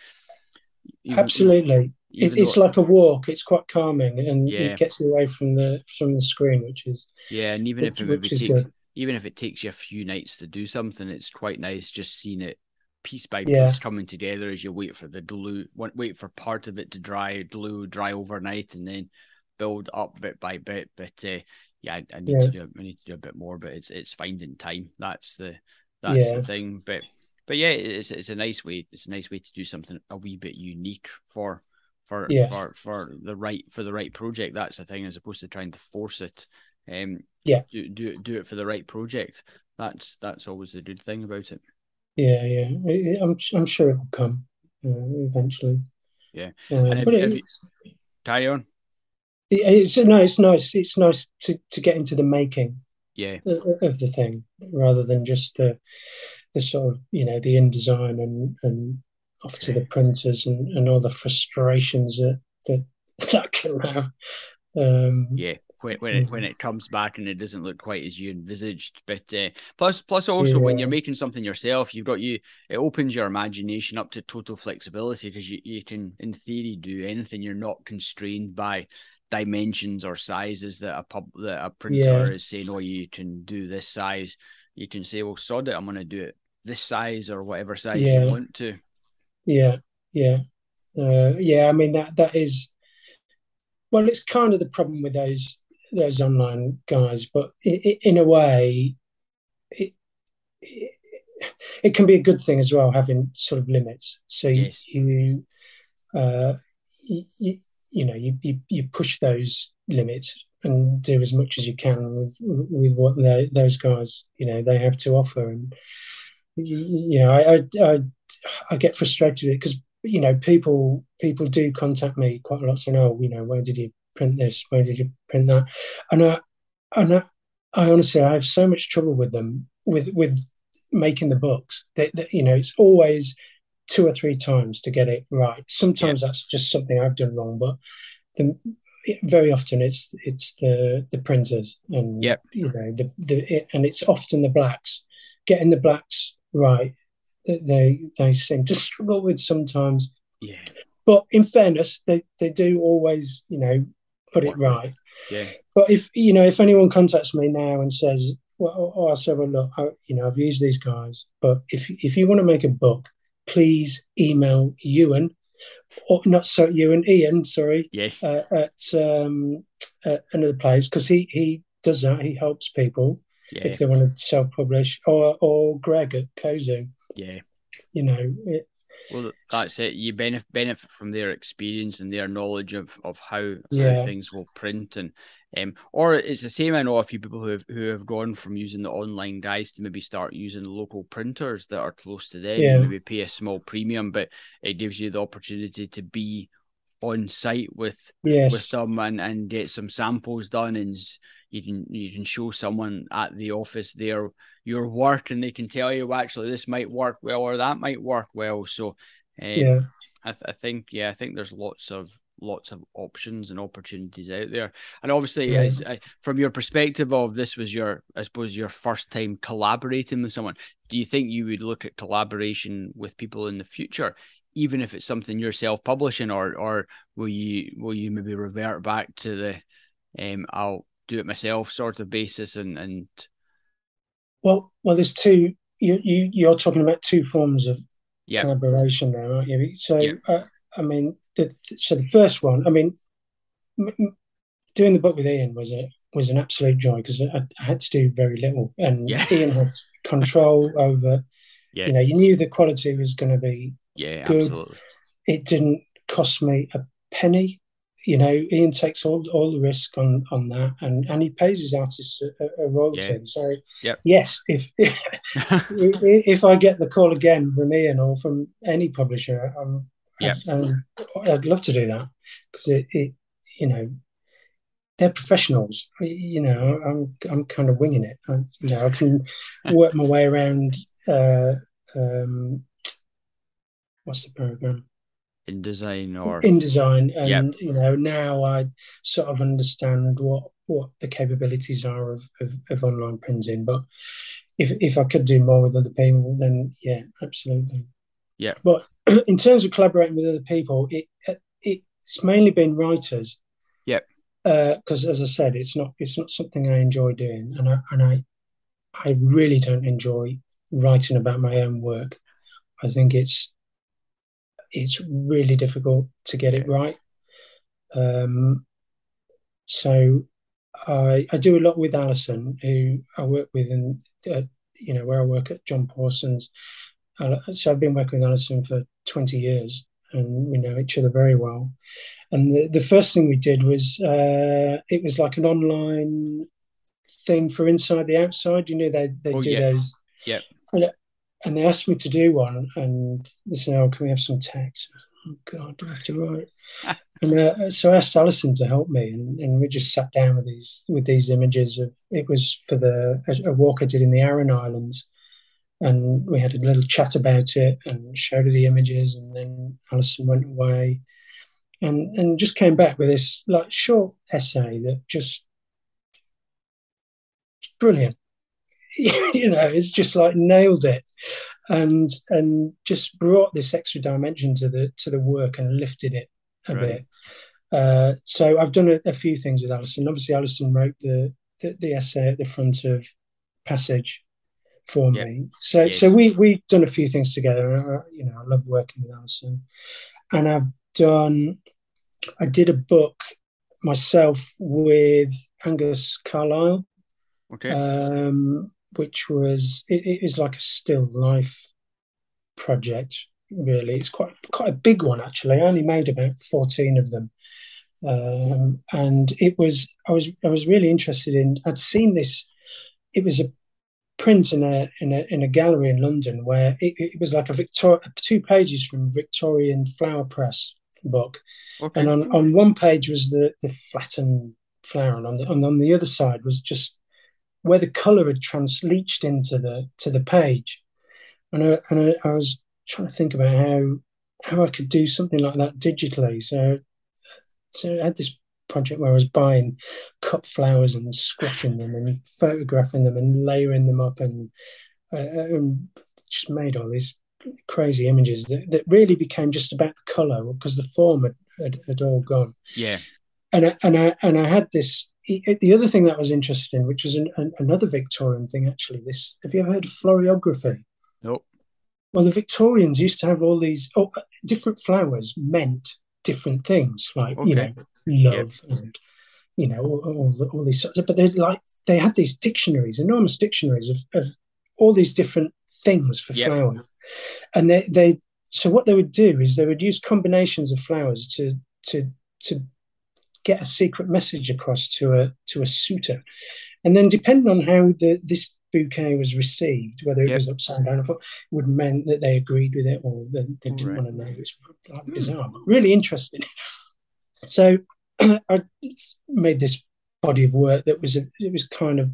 even, absolutely it's, it's like a walk. It's quite calming, and yeah. it gets away from the from the screen, which is yeah. And even which, if it take, good. Even if it takes you a few nights to do something, it's quite nice just seeing it piece by piece coming together as you wait for the glue, wait for part of it to dry, glue dry overnight, and then build up bit by bit. But uh, yeah, I, I need yeah. to do I need to do a bit more, but it's it's finding time. That's the that's yeah. the thing. But but yeah, it's it's a nice way. It's a nice way to do something a wee bit unique for for yeah. for for the right for the right project. That's the thing, as opposed to trying to force it. Um, yeah, do do do it for the right project. That's that's always the good thing about it. Yeah, yeah. I'm I'm sure it will come uh, eventually. Yeah, uh, but if, it's, you, carry on. It's no, it's nice. It's nice to to get into the making. Yeah. Of the thing rather than just the the sort of you know the InDesign and and off to the printers and, and all the frustrations that that, that can have. Um, yeah, when, when it when it comes back and it doesn't look quite as you envisaged. But uh, plus plus also yeah. when you're making something yourself, you've got you it opens your imagination up to total flexibility because you, you can in theory do anything. You're not constrained by dimensions or sizes that a pub that a printer yeah. is saying, oh, you can do this size. You can say, well, sod it, I'm going to do it this size or whatever size yeah. you want to. Yeah, yeah, uh, yeah. I mean that that is well, it's kind of the problem with those those online guys, but it, it, in a way, it, it, it can be a good thing as well, having sort of limits. So yes. you, uh, you, you know, you, you you push those limits and do as much as you can with with what they, those guys, you know, they have to offer. And you, know, I, I I get frustrated because you know people people do contact me quite a lot saying, "Oh, you know, where did you print this? Where did you print that?" And I and I, I honestly I have so much trouble with them with with making the books. That you know, it's always two or three times to get it right. Sometimes yeah. that's just something I've done wrong, but the, very often it's it's the the printers and yep. you know the the it, and it's often the blacks getting the blacks right. They they seem to struggle with sometimes. Yeah. But in fairness, they, they do always, you know, put it right. Yeah. But if you know, if anyone contacts me now and says, "Well," oh, I say, "Well, look, I, you know, I've used these guys, but if if you want to make a book, please email Ewan, or not so Ewan, Iain, sorry, yes, uh, at um, at another place because he he does that. He helps people yeah. if they want to self publish, or or Greg at Kozu. Yeah, you know, it, well, that's it. You benefit benefit from their experience and their knowledge of of how, yeah. how things will print and um, or it's the same. I know a few people who have who have gone from using the online guys to maybe start using local printers that are close to them. Yeah. Maybe pay a small premium, but it gives you the opportunity to be on site with yes. with them and, and get some samples done and you can you can show someone at the office their your work and they can tell you well, actually this might work well or that might work well. So um, yeah. I, th- I think yeah I think there's lots of lots of options and opportunities out there. And obviously yeah. as, uh, from your perspective of this was your i suppose your first time collaborating with someone do you think you would look at collaboration with people in the future even if it's something you're self-publishing or or will you will you maybe revert back to the um i'll do it myself sort of basis and and well well there's two you, you you're talking about two forms of yeah. collaboration there aren't you so yeah. uh, i mean the, so the first one i mean m- doing the book with Iain was a was an absolute joy because I, I, had to do very little and yeah. Iain had control over yeah. you know you knew the quality was going to be yeah good absolutely. it didn't cost me a penny you know, Iain takes all all the risk on on that, and and he pays his artists a, a royalty. Yeah. So yep. yes, if if I get the call again from Iain or from any publisher, I'm, yeah, I'd, I'd, love to do that because it, it, you know, they're professionals. You know, I'm I'm kind of winging it. I, you know, I can work my way around. Uh, um, what's the program? InDesign or InDesign and yep. you know now i sort of understand what what the capabilities are of, of, of, online printing but if if i could do more with other people then yeah absolutely. Yeah. But in terms of collaborating with other people it, it it's mainly been writers. Yeah. Because uh, as i said it's not it's not something i enjoy doing and i and i i really don't enjoy writing about my own work. I think it's it's really difficult to get it right. Um, so I, I do a lot with Alison, who I work with, and uh, you know where I work at John Pawson's. Uh, so I've been working with Alison for twenty years, and we know each other very well. And the, the first thing we did was uh, it was like an online thing for inside the outside. You know they they oh, do yeah. those. Yeah and they asked me to do one, and they said, "Oh, can we have some text?" Oh God, do I have to write? and uh, so I asked Alison to help me, and, and, we just sat down with these with these images of. It was for the a, a walk I did in the Aran Islands, and we had a little chat about it and showed her the images, and then Alison went away, and and just came back with this like short essay that just brilliant. you know, it's just like nailed it and and just brought this extra dimension to the to the work and lifted it a right. bit. Uh, so I've done a, a, few things with Alison. Obviously, Alison wrote the, the, the essay at the front of Passage for me. So yes. so we we've done a few things together. I, you know, I love working with Alison, and I've done. I did a book myself with Angus Carlyle. Okay. Um, which was it, it is like a still life project. Really, it's quite quite a big one actually. I only made about fourteen of them, um, and it was I was I was really interested in. I'd seen this. It was a print in a in a in a gallery in London where it, it was like a Victor two pages from Victorian flower press book, okay. and on, on one page was the the flattened flower, and on the and on the other side was just where the color had transleached into the to the page, and I, and I, I was trying to think about how how I could do something like that digitally. So so I had this project where I was buying cut flowers and squashing them and photographing them and layering them up and, uh, and just made all these crazy images that, that really became just about the color because the form had, had, had, all gone. Yeah. And I, and I and I had this. The other thing that was interesting, which was an, an, another Victorian thing, actually. This have you ever heard of floriography? Nope. Well, the Victorians used to have all these oh, uh, different flowers meant different things, like okay. you know, love yep. and you know all, all, the, all these sorts. Of, but they like they had these dictionaries, enormous dictionaries of, of all these different things for yep. flowers, and they they so what they would do is they would use combinations of flowers to to to get a secret message across to a to a suitor, and then depending on how the this bouquet was received, whether it yep. was upside down, or would meant that they agreed with it or they, they didn't right. want to know. It's like hmm. bizarre, but really interesting. So I made this body of work that was a, it was kind of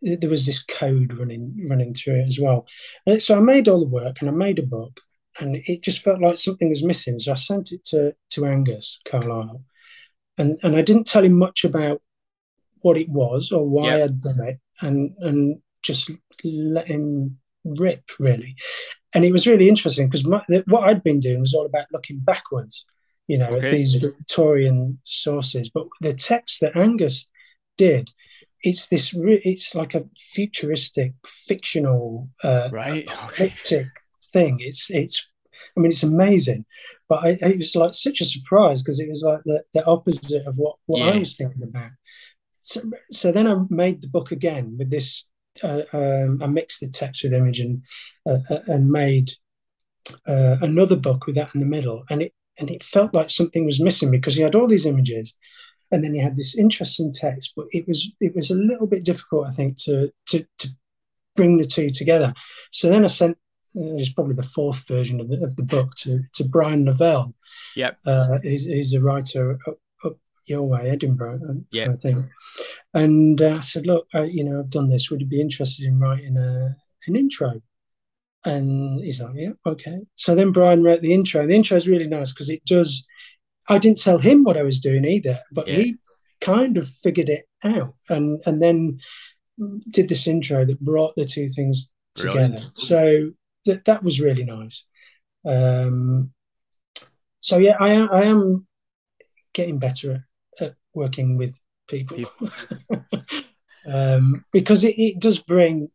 there was this code running running through it as well. And so I made all the work and I made a book, and it just felt like something was missing. So I sent it to to Angus Carlyle, and and I didn't tell him much about what it was or why. I'd done it and and just let him rip really. And it was really interesting because what I'd been doing was all about looking backwards, you know, okay. at these Victorian sources. But the text that Angus did, it's this. It's like a futuristic, fictional, uh, right, okay. thing. It's it's. I mean, it's amazing, but I, it was like such a surprise because it was like the, the opposite of what, what yeah. I was thinking about. So, so then I made the book again with this. Uh, um, I mixed the text with image and uh, uh, and made uh, another book with that in the middle, and it and it felt like something was missing because he had all these images, and then he had this interesting text, but it was it was a little bit difficult, I think, to to to bring the two together. So then I sent it's probably the fourth version of the, of the book to to Brian Novell. Yep, uh, he's, he's a writer up your way, Edinburgh, yeah. I think. And uh, I said, look, uh, you know, I've done this. Would you be interested in writing a, an intro? And he's like, yeah, okay. So then Brian wrote the intro. The intro is really nice because it does. I didn't tell him what I was doing either, but yeah. he kind of figured it out, and and then did this intro that brought the two things Brilliant. together. So that that was really nice. Um, so yeah, I I am getting better at working with people, um, because it, it, does bring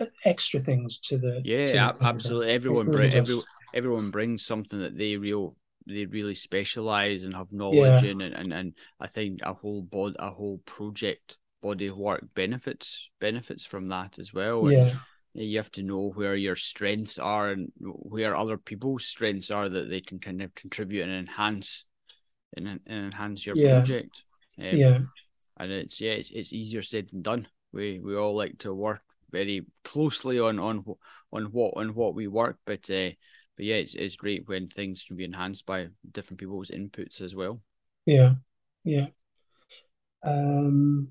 uh, extra things to the yeah to the absolutely. Everyone really every, everyone brings something that they real they really specialize and have knowledge yeah. in and, and and I think a whole bod a whole project body of work benefits benefits from that as well. Yeah you have to know where your strengths are and where other people's strengths are that they can kind of contribute and enhance and, and enhance your yeah. project. Um, yeah, and it's yeah, it's, it's easier said than done. We we all like to work very closely on on on what on what we work, but uh, but yeah, it's it's great when things can be enhanced by different people's inputs as well. Yeah, yeah, um,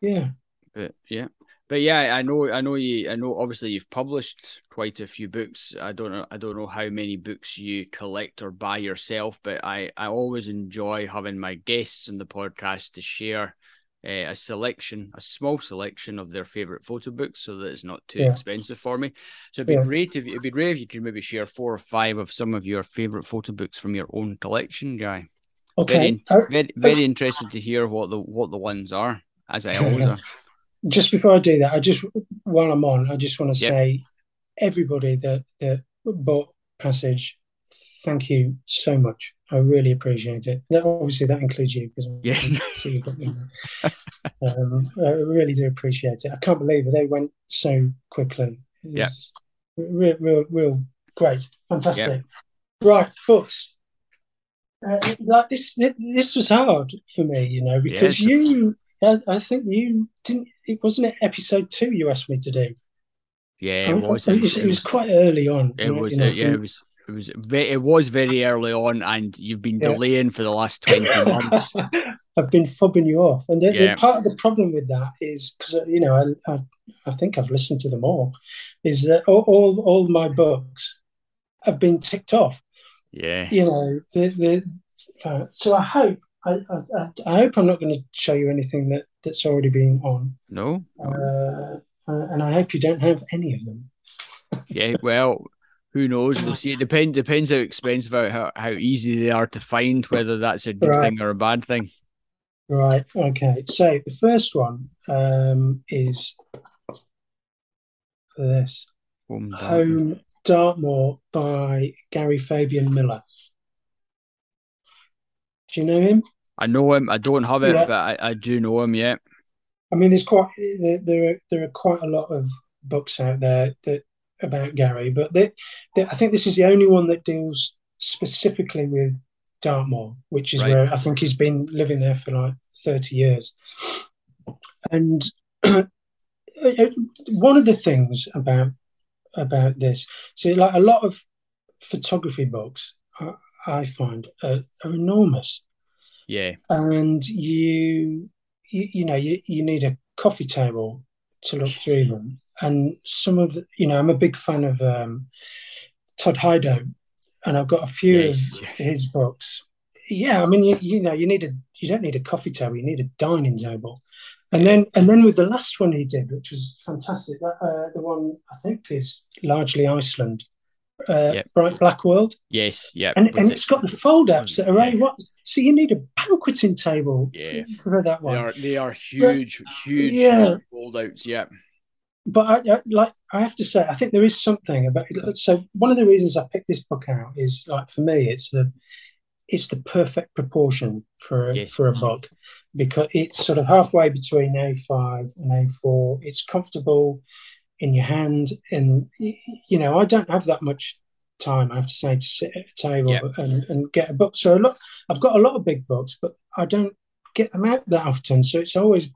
yeah. But yeah, but yeah, I know, I know you, I know. Obviously, you've published quite a few books. I don't know, I don't know how many books you collect or buy yourself, but I, I always enjoy having my guests in the podcast to share uh, a selection, a small selection of their favorite photo books, so that it's not too yeah. expensive for me. So it'd be yeah. great if it'd be great if you could maybe share four or five of some of your favorite photo books from your own collection, guy. Okay, very, very, very interested to hear what the what the ones are, as I always are just before I do that, I just while I'm on, I just want to yep. say everybody that that bought Passage, thank you so much. I really appreciate it. That, obviously, that includes you because yes, see you um, I really do appreciate it. I can't believe it. They went so quickly. Yeah, real, real, real great, fantastic. Right, books. Uh, like this, this was hard for me, you know, because yes. you I, I think you didn't. It wasn't it episode two you asked me to do. Yeah, it was. It was, it was quite early on. It was. You know, yeah, it was. It was. Very, it was very early on, and you've been yeah. delaying for the last twenty months. I've been fobbing you off. And the, yeah. the part of the problem with that is because you know I, I, I think I've listened to them all. Is that all all, all my books have been ticked off? Yeah. You know the the. Uh, so I hope I, I, I hope I'm not going to show you anything that that's already been on. No. Uh, uh, and I hope you don't have any of them. yeah. Well who knows? We'll see. It depends depends how expensive, how how easy they are to find, whether that's a good right. thing or a bad thing. Right. Okay. So the first one um, is this Home Dartmoor. Home Dartmoor by Gary Fabian Miller. Do you know him? I know him. I don't have it, yeah. but I, I do know him. Yeah. I mean, there's quite there, there are there are quite a lot of books out there that about Gary, but they, they, I think this is the only one that deals specifically with Dartmoor, which is right. where I think he's been living there for like 30 years. And one of the things about about this, see, like a lot of photography books, I, find are, are, enormous. Yeah, and you, you, you know, you, you need a coffee table to look through them, and some of the, you know, I'm a big fan of um, Todd Hido, and I've got a few of his books. Yeah, I mean, you, you know, you need a you don't need a coffee table, you need a dining table, and then and then with the last one he did, which was fantastic, that, uh, the one I think is largely Iceland, uh, yep. Bright Black World. Yes, yeah, and, and it? has got the fold outs that are yeah. what so you need a banqueting table yeah. for that one. They are they are huge, but, huge yeah. fold outs. Yeah, but I, I, like I have to say, I think there is something about. It. So one of the reasons I picked this book out is like for me, it's the it's the perfect proportion for yes. for a book because it's sort of halfway between A5 and A4. It's comfortable in your hand, and you know I don't have that much time. I have to say to sit at a table yep. and, and get a book. So a lot, I've got a lot of big books, but I don't get them out that often. So it's always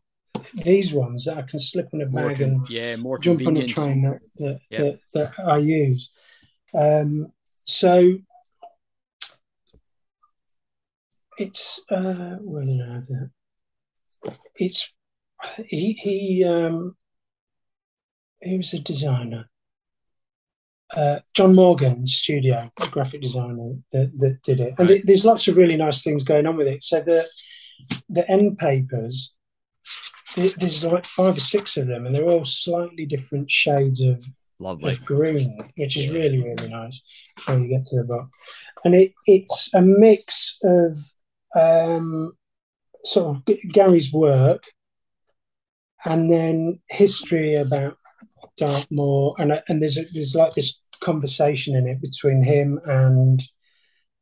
these ones that I can slip in a bag con- and yeah, more jump on a train that that, yep. that, that I use. Um, so it's uh, I have that? It's he he um, he was a designer. Uh, John Morgan Studio, the graphic designer that, that did it, and there's lots of really nice things going on with it. So the the end papers there's like five or six of them, and they're all slightly different shades of, Lovely. of green, which is really really nice before you get to the book. And it, it's a mix of um, sort of Gary's work, and then history about Dartmoor, and and there's a, there's like this conversation in it between him and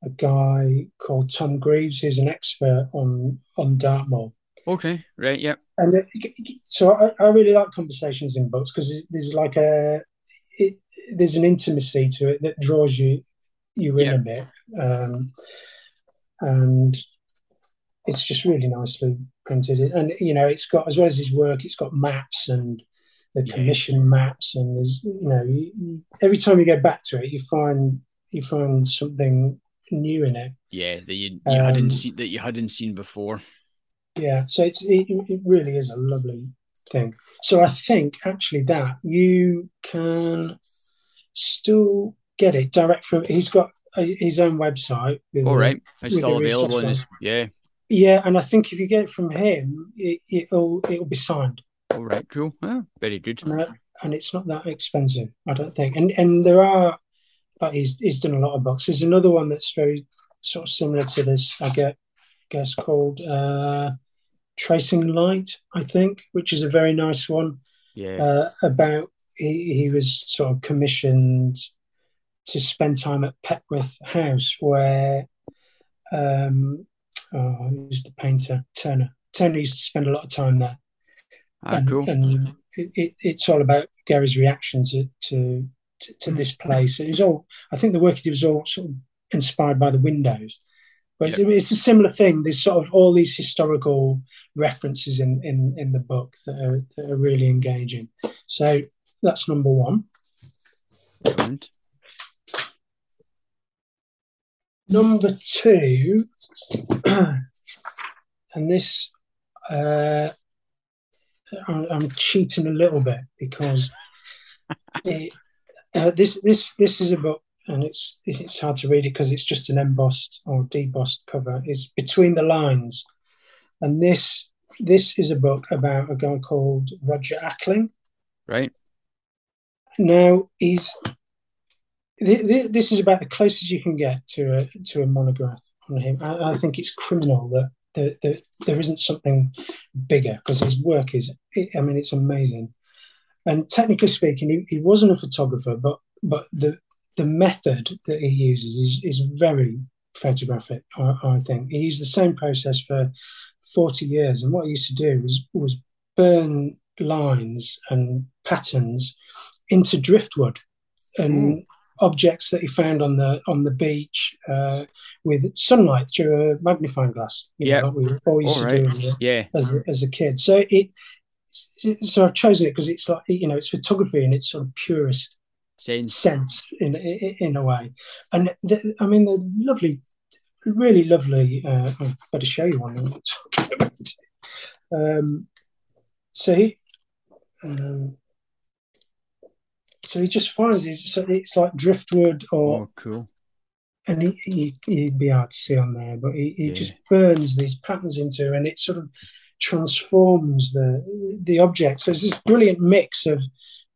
a guy called Tom Greeves, who's an expert on on Dartmoor. Okay, right, yeah. And it, so I, I, really like conversations in books because there's like a it, there's an intimacy to it that draws you you in a bit, um, and it's just really nicely printed. And you know, it's got as well as his work, it's got maps and the commission maps, and there's you know, you, every time you go back to it, you find you find something new in it. Yeah, that you, you um, hadn't seen that you hadn't seen before. Yeah, so it's it, it really is a lovely thing. So I think actually that you can still get it direct from. He's got a, his own website. With All right, it's still available. His, yeah, yeah, and I think if you get it from him, it, will it'll be signed. All right, cool. Oh, very good. And, and, it's not that expensive, I don't think. And and there are, like he's he's done a lot of books. There's another one that's very sort of similar to this. I get guess called. Uh, Tracing Light, I think, which is a very nice one. Yeah. Uh, about he, he was sort of commissioned to spend time at Petworth House, where um, oh, who's the painter Turner. Turner used to spend a lot of time there. Ah, and, cool. and it, it, it's all about Gary's reaction to to, to, to this place. It was all I think the work he did was all sort of inspired by the windows. But it's, it's, a similar thing. There's sort of all these historical references in, in, in the book that are, that are really engaging. So that's number one. Number two, and this uh, I'm, I'm, cheating a little bit because it, uh, this this this is a book and it's it's hard to read it because it's just an embossed or debossed cover. Is between the lines, and this this is a book about a guy called Roger Ackling. Right. Now he's this is about the closest you can get to a to a monograph on him. I, I think it's criminal that there, there, there isn't something bigger because his work is. I mean, it's amazing. And technically speaking, he, he wasn't a photographer, but but the the method that he uses is is very photographic. I, I think he used the same process for forty years, and what he used to do was was burn lines and patterns into driftwood and mm. objects that he found on the on the beach uh, with sunlight through a magnifying glass. Yeah, like we all used right. to do as a, yeah. as a, as a kid. So it so I've chosen it because it's like you know it's photography in its sort of purest sense, sense in, in, in a way, and the, I mean the lovely, really lovely. Uh, I better show you one. um, so he, um, so he just finds it. So it's like driftwood or oh, cool. And he, he he'd be hard to see on there, but he, he yeah. just burns these patterns into, and it sort of transforms the the object. So it's this brilliant mix of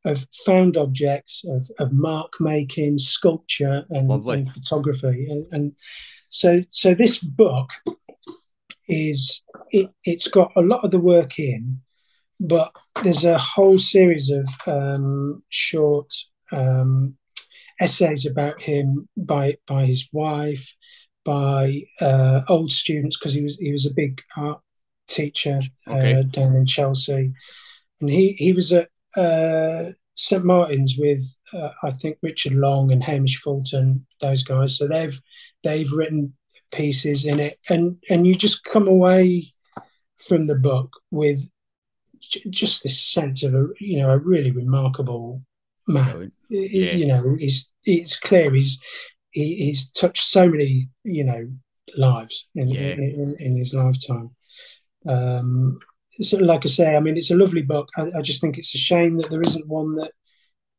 of found objects, of, of mark making, sculpture, and, and photography, and, and, so so this book is it, it's got a lot of the work in, but there's a whole series of um, short um, essays about him by by his wife, by uh, old students because he was he was a big art teacher okay. uh, down in Chelsea, and he he was at uh, St Martin's with uh, I think Richard Long and Hamish Fulton, those guys. So they've they've written pieces in it, and and you just come away from the book with j- just this sense of a you know a really remarkable man. Yeah. You know, he's it's clear he's he, he's touched so many you know lives in, yeah. in, in, in his lifetime. Um, so like I say, I mean, it's a lovely book. I, I, just think it's a shame that there isn't one that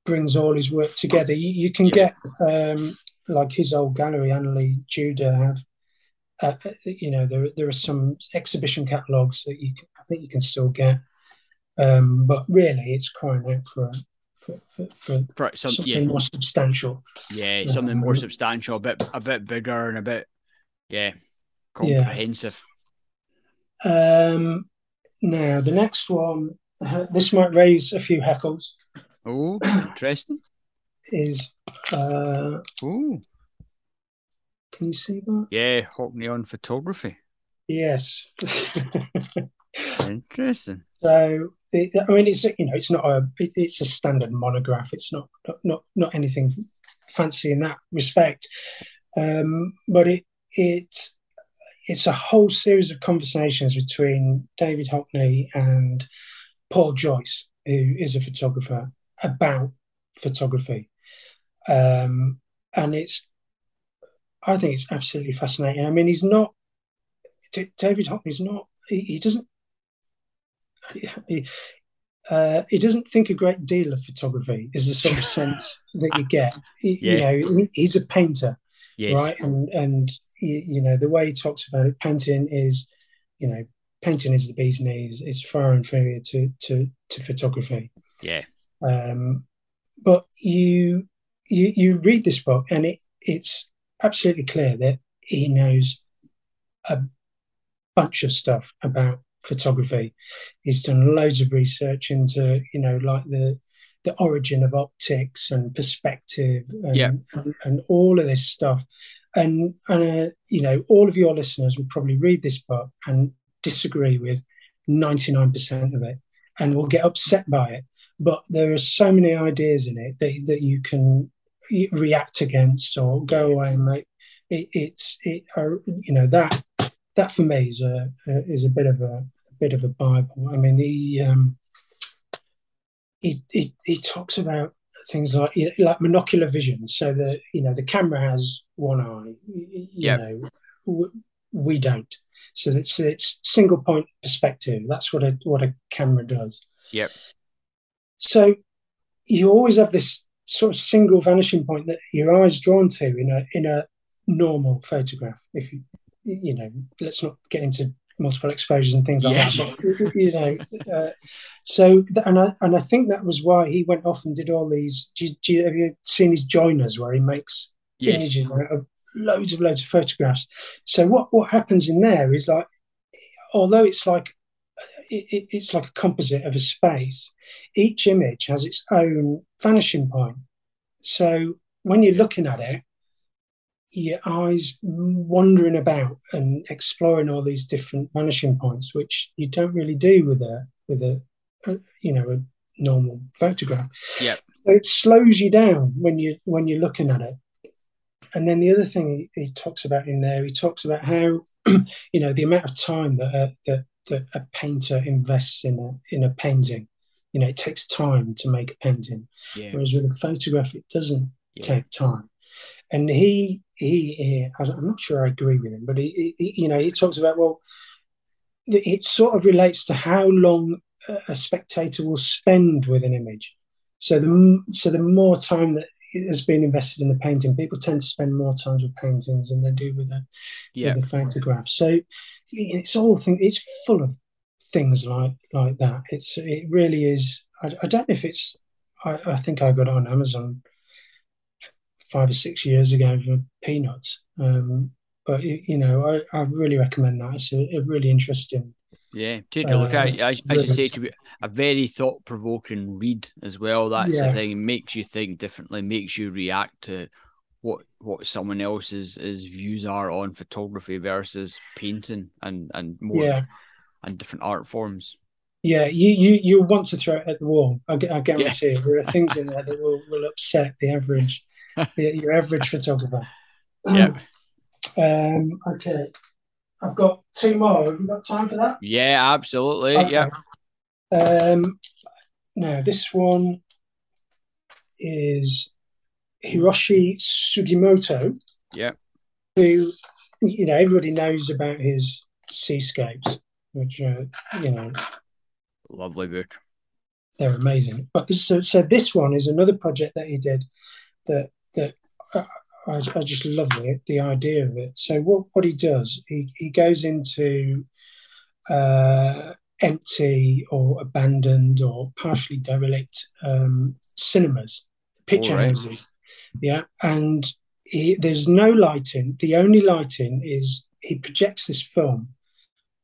brings all his work together. You, you can yeah. get um, like his old gallery, Annely Juda have. Uh, uh, you know, there there are some exhibition catalogues that you can, I think you can still get, um, but really, it's crying out for for, for, for, for some, something yeah. more substantial. Yeah, something more substantial, a bit a bit bigger and a bit yeah comprehensive. Um, now, the next one, uh, this might raise a few heckles. Oh, interesting. is. Uh, oh. Can you see that? Yeah, Hockney on photography. Yes. interesting. So, I mean, it's you know, it's not a, it's a standard monograph. It's not not not anything fancy in that respect, um, but it it it's a whole series of conversations between David Hockney and Paul Joyce, who is a photographer, about photography. Um, and it's, I think it's absolutely fascinating. I mean, he's not, David Hockney's not, he, he doesn't, he, uh, he doesn't think a great deal of photography, is the sort of sense that you get. He, yeah. You know, he's a painter, yes. right? And and you know, the way he talks about it, painting is, you know, painting is the bee's knees. It's far inferior to to to photography. Yeah. Um, but you you you read this book and it it's absolutely clear that he knows a bunch of stuff about photography. He's done loads of research into, you know, like the the origin of optics and perspective and, yeah. and, and all of this stuff and uh, you know all of your listeners will probably read this book and disagree with 99% of it and will get upset by it. But there are so many ideas in it that, that you can react against or go away and make it, it's it uh, you know that that for me is a, is a bit of a, a, bit of a bible. I mean he um he, he, he talks about things like you know, like monocular vision. So the you know the camera has one eye. You yep. know, w- we don't. So it's it's single point perspective. That's what a what a camera does. Yep. So you always have this sort of single vanishing point that your eyes drawn to in a in a normal photograph. If you you know, let's not get into multiple exposures and things like yeah. that. You know, uh, so and I and I think that was why he went off and did all these. Do do you, have you seen his joiners where he makes yes. images of loads of loads of photographs? So what what happens in there is like, although it's like it, it's like a composite of a space, each image has its own vanishing point. So when you're looking at it, your eyes wandering about and exploring all these different vanishing points, which you don't really do with a with a, a you know a normal photograph. Yeah, it slows you down when you when you're looking at it. And then the other thing he, he talks about in there, he talks about how you know the amount of time that a, that, that a painter invests in a in a painting. You know, it takes time to make a painting, yeah. whereas with a photograph, it doesn't yeah. take time and he he, he I'm not sure I agree with him, but he, he, you know he talks about well, it sort of relates to how long a spectator will spend with an image. So the so the more time that has been invested in the painting, people tend to spend more time with paintings than they do with a yeah. with a photograph. So it's all thing. It's full of things like like that. It's it really is. I, I don't know if it's. I, I think I got it on Amazon five or six years ago for peanuts. Um, but you know, I, I, really recommend that. It's a, a really interesting. Yeah, take a look at it. As, as you say, to be a very thought provoking read as well. That's yeah. the thing. It makes you think differently, makes you react to what what someone else's his views are on photography versus painting and and more yeah. and different art forms. Yeah, you, you you want to throw it at the wall. I, I guarantee yeah. There are things in there that will, will upset the average your average photographer. Yeah. Um, okay. I've got two more. Have you got time for that? Yeah, absolutely. Okay. Yeah. Um, now, this one is Hiroshi Sugimoto. Yeah. Who, you know, everybody knows about his seascapes, which, uh, you know, lovely book. They're amazing. But so, so this one is another project that he did that that I, I just love it, the idea of it. So what, what he does, he, he goes into uh, empty or abandoned or partially derelict um, cinemas, picture right. houses. Yeah, and he, there's no lighting. The only lighting is he projects this film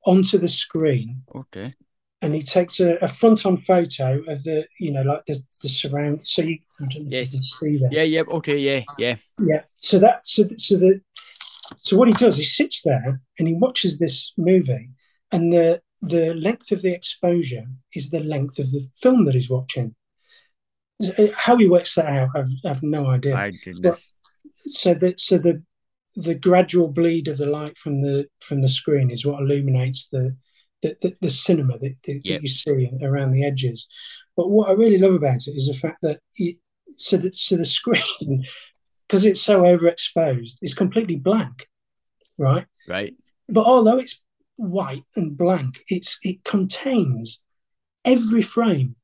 onto the screen. Okay and he takes a, a front-on photo of the, you know, like the, the surround. So you, yes. you see that. Yeah, yeah, okay, yeah, yeah, yeah. So that, so so the, so what he does, he sits there and he watches this movie, and the the length of the exposure is the length of the film that he's watching. Uh, how he works that out, I've, I've no idea. I But, so that so the the gradual bleed of the light from the from the screen is what illuminates the the, the, the cinema that, that, yep. that, you see around the edges. But what I really love about it is the fact that it, so that so the screen, because it's so overexposed, is completely blank, right? Right. But although it's white and blank, it's it contains every frame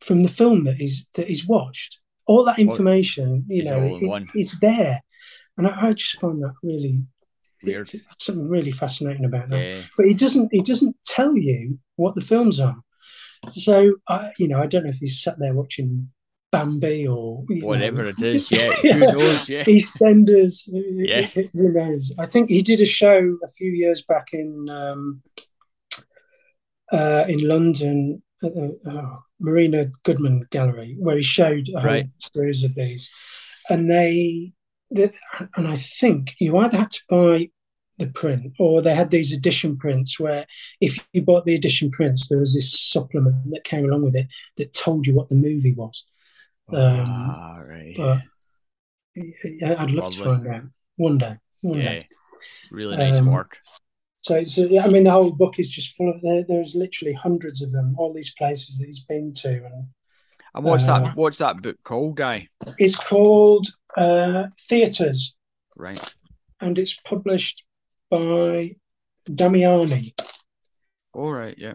from the film that is that is watched. All that information, you know, it, it's there, and I, I just find that really Weird. something really fascinating about that. Yeah. But he doesn't. He doesn't tell you what the films are. So I, you know, I don't know if he's sat there watching Bambi or whatever know. it is. Yeah, yeah. who knows? Yeah, EastEnders. Yeah, who knows? I think he did a show a few years back in um, uh, in London, at the oh, Marian Goodman Gallery, where he showed a whole right. series of these, and they and I think you either had to buy the print or they had these edition prints where if you bought the edition prints, there was this supplement that came along with it that told you what the movie was. Um, ah, right. But I'd love to find out one day. One yeah, day. really nice um, work. So, so I mean, the whole book is just full of there, there's literally hundreds of them, all these places that he's been to, and and what's uh, that? What's that book called, Guy? It's called uh, Theatres. Right. And it's published by Damiani. All right, yeah.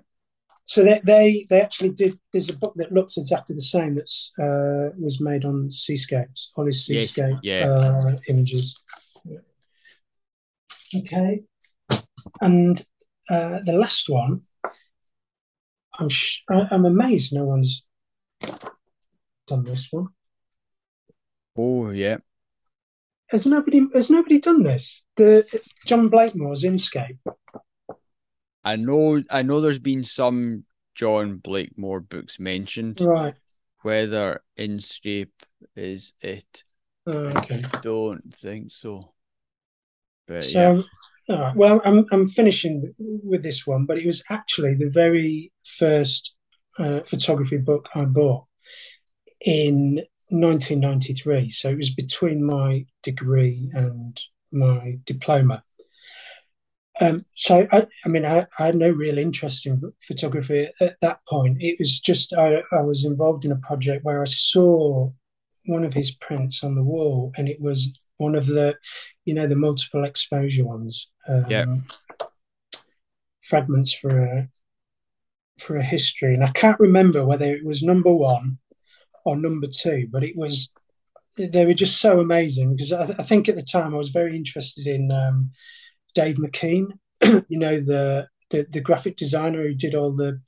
So they, they they actually did. There's a book that looks exactly the same that's uh, was made on seascapes, Ollie's seascape yes, yeah. uh, images. Okay, and uh, the last one, I'm sh- I'm amazed no one's done this one. Oh yeah. Has nobody has nobody done this? The John Blakemore's Inscape. I know I know there's been some John Blakemore books mentioned. Right. Whether Inscape is it. Oh, okay. I don't think so. But so yeah. well I'm I'm finishing with this one, but it was actually the very first uh, photography book I bought in 1993. So it was between my degree and my diploma. Um, so I, I mean, I, I, had no real interest in photography at that point. It was just I, I was involved in a project where I saw one of his prints on the wall, and it was one of the, you know, the multiple exposure ones. Um, yeah. Fragments for a for a history, and I can't remember whether it was number one or number two, but it was they were just so amazing because I, I think at the time I was very interested in um, Dave McKean, you know the, the, the graphic designer who did all the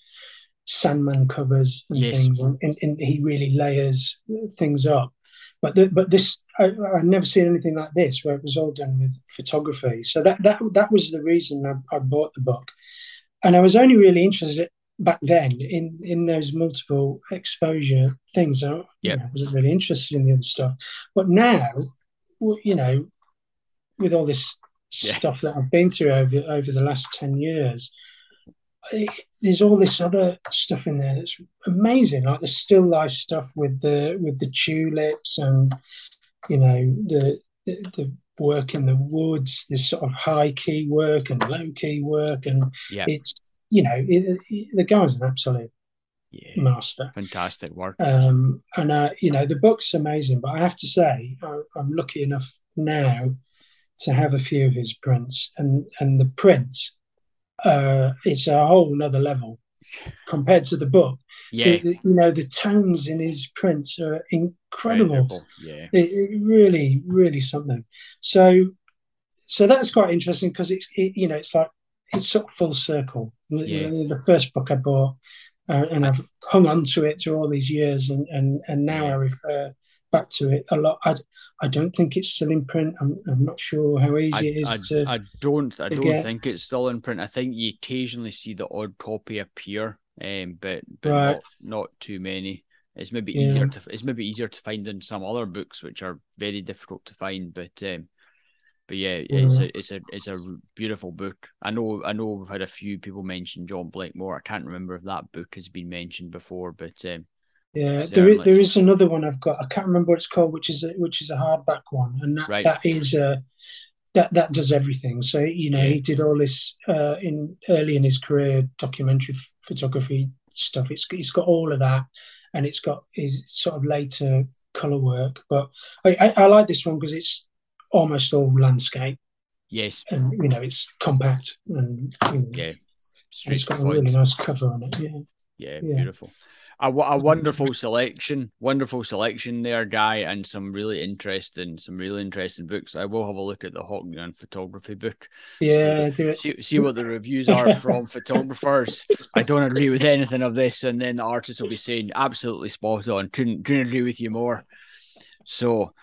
Sandman covers and yes. things, and, and, and, he really layers things up. But the, but this I, have never seen anything like this where it was all done with photography. So that that that was the reason I, I bought the book, and I was only really interested back then in in those multiple exposure things. I, yeah. you know, wasn't really interested in the other stuff, but now, you know, with all this yeah. stuff that I've been through over over the last ten years, it, there's all this other stuff in there that's amazing, like the still life stuff with the with the tulips and you know the the, the work in the woods, this sort of high key work and low key work, and yeah. it's you know, it, it, the guy's an absolute yeah, master. Fantastic work. Um, and uh, you know, the book's amazing. But I have to say, I, I'm lucky enough now to have a few of his prints, and and the prints, uh, it's a whole other level compared to the book. Yeah, the, the, you know, the tones in his prints are incredible. incredible. Yeah, it, really, really something. So, so that's quite interesting because it's it, you know, it's like it's sort of full circle. Yeah. The first book I bought, uh, and I've hung on to it through all these years, and and and now. I refer back to it a lot. I I don't think it's still in print. I'm, I'm not sure how easy I, it is I, to. I don't. I don't get. think it's still in print. I think you occasionally see the odd copy appear, um, but, but right. not, not too many. It's maybe yeah. easier to. It's maybe easier to find in some other books, which are very difficult to find. But um, but yeah, it's a it's a it's a beautiful book. I know I know we've had a few people mention John Blakemore. I can't remember if that book has been mentioned before, but um, yeah, there is, there is another one I've got. I can't remember what it's called, which is a, which is a hardback one, and that right. that is uh, that that does everything. So you know, yeah. he did all this uh, in early in his career, documentary f- photography stuff. It's it's got all of that, and it's got his sort of later color work. But I, I, I like this one because it's almost all landscape. Yes. And you know, it's compact and you know, yeah, it's got a really nice cover on it. Yeah. Yeah, yeah. beautiful. A, a wonderful selection, wonderful selection there, guy, and some really interesting, some really interesting books. I will have a look at the Hockney and photography book. Yeah, so, do it. See, see what the reviews are from photographers. I don't agree with anything of this, and then the artist will be saying absolutely spot on. Couldn't couldn't agree with you more. So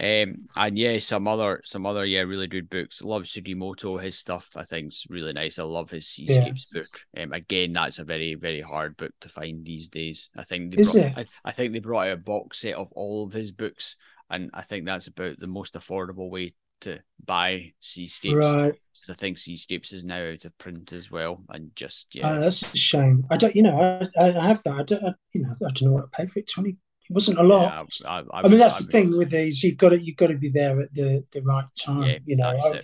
um, and yeah, some other some other yeah really good books. Love Sugimoto, his stuff I think's really nice. I love his Seascapes yeah. book. Um, again, that's a very very hard book to find these days. I think they Is brought, it? I, I think they brought out a box set of all of his books, and I think that's about the most affordable way to buy Seascapes. Right. I think Seascapes is now out of print as well, and just yeah, uh, that's a shame. I don't, you know, I, I have that. I don't, I, you know, I don't know what I paid for it. Twenty it wasn't a lot. Yeah, I, I, I, mean, that's the thing with these. You've got to you've got to be there at the the right time. Yeah, you know, I've,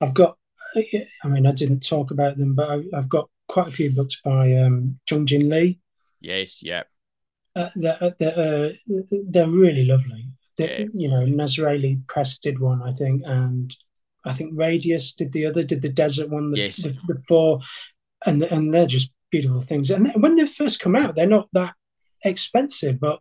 I've, got. I mean, I didn't talk about them, but I've, I've got quite a few books by um, Jung Jin Lee. Yes, yeah. Uh, they're, they're, uh, they're really lovely. They're, yeah. You know, Nazraeli Press did one, I think, and I think Radius did the other, did the desert one, the, yes. the, the four, and and they're just beautiful things. And when they first come out, they're not that expensive, but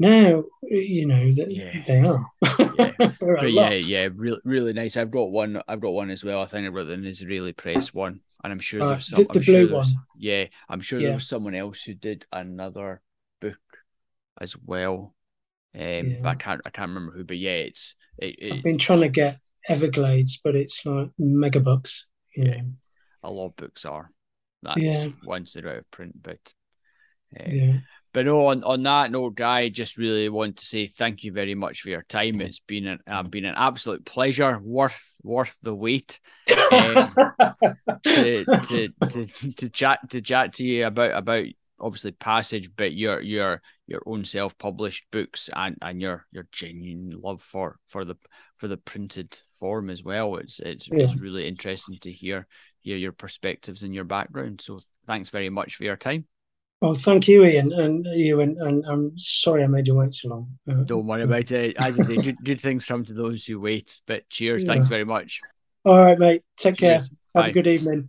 now you know yeah. they are. yeah, but yeah, yeah, really, really nice. I've got one. I've got one as well. I think I've got a Nazraeli press one, and I'm sure uh, there's some, the, the blue sure one. Yeah, I'm sure yeah. there was someone else who did another book as well. Um, yeah. I can't, I can't remember who, but yeah, it's. It, it, I've been trying to get Everglades, but it's like mega books. Yeah, a lot of books are. That's yeah. once they're out of print, but. Uh, yeah. But no, on, on that note, Guy, just really want to say thank you very much for your time. It's been an uh, been an absolute pleasure, worth worth the wait, um, to, to, to, to chat to chat to you about about obviously passage, but your your your own self published books and and your your genuine love for for the for the printed form as well. It's it's, yeah. it's really interesting to hear hear your perspectives and your background. So thanks very much for your time. Well, thank you, Iain, and you, and, and I'm sorry I made you wait so long. Uh, Don't worry about it. As I say, good, good, things come to those who wait. But cheers, yeah. thanks very much. All right, mate. Take cheers. care. Have a good evening.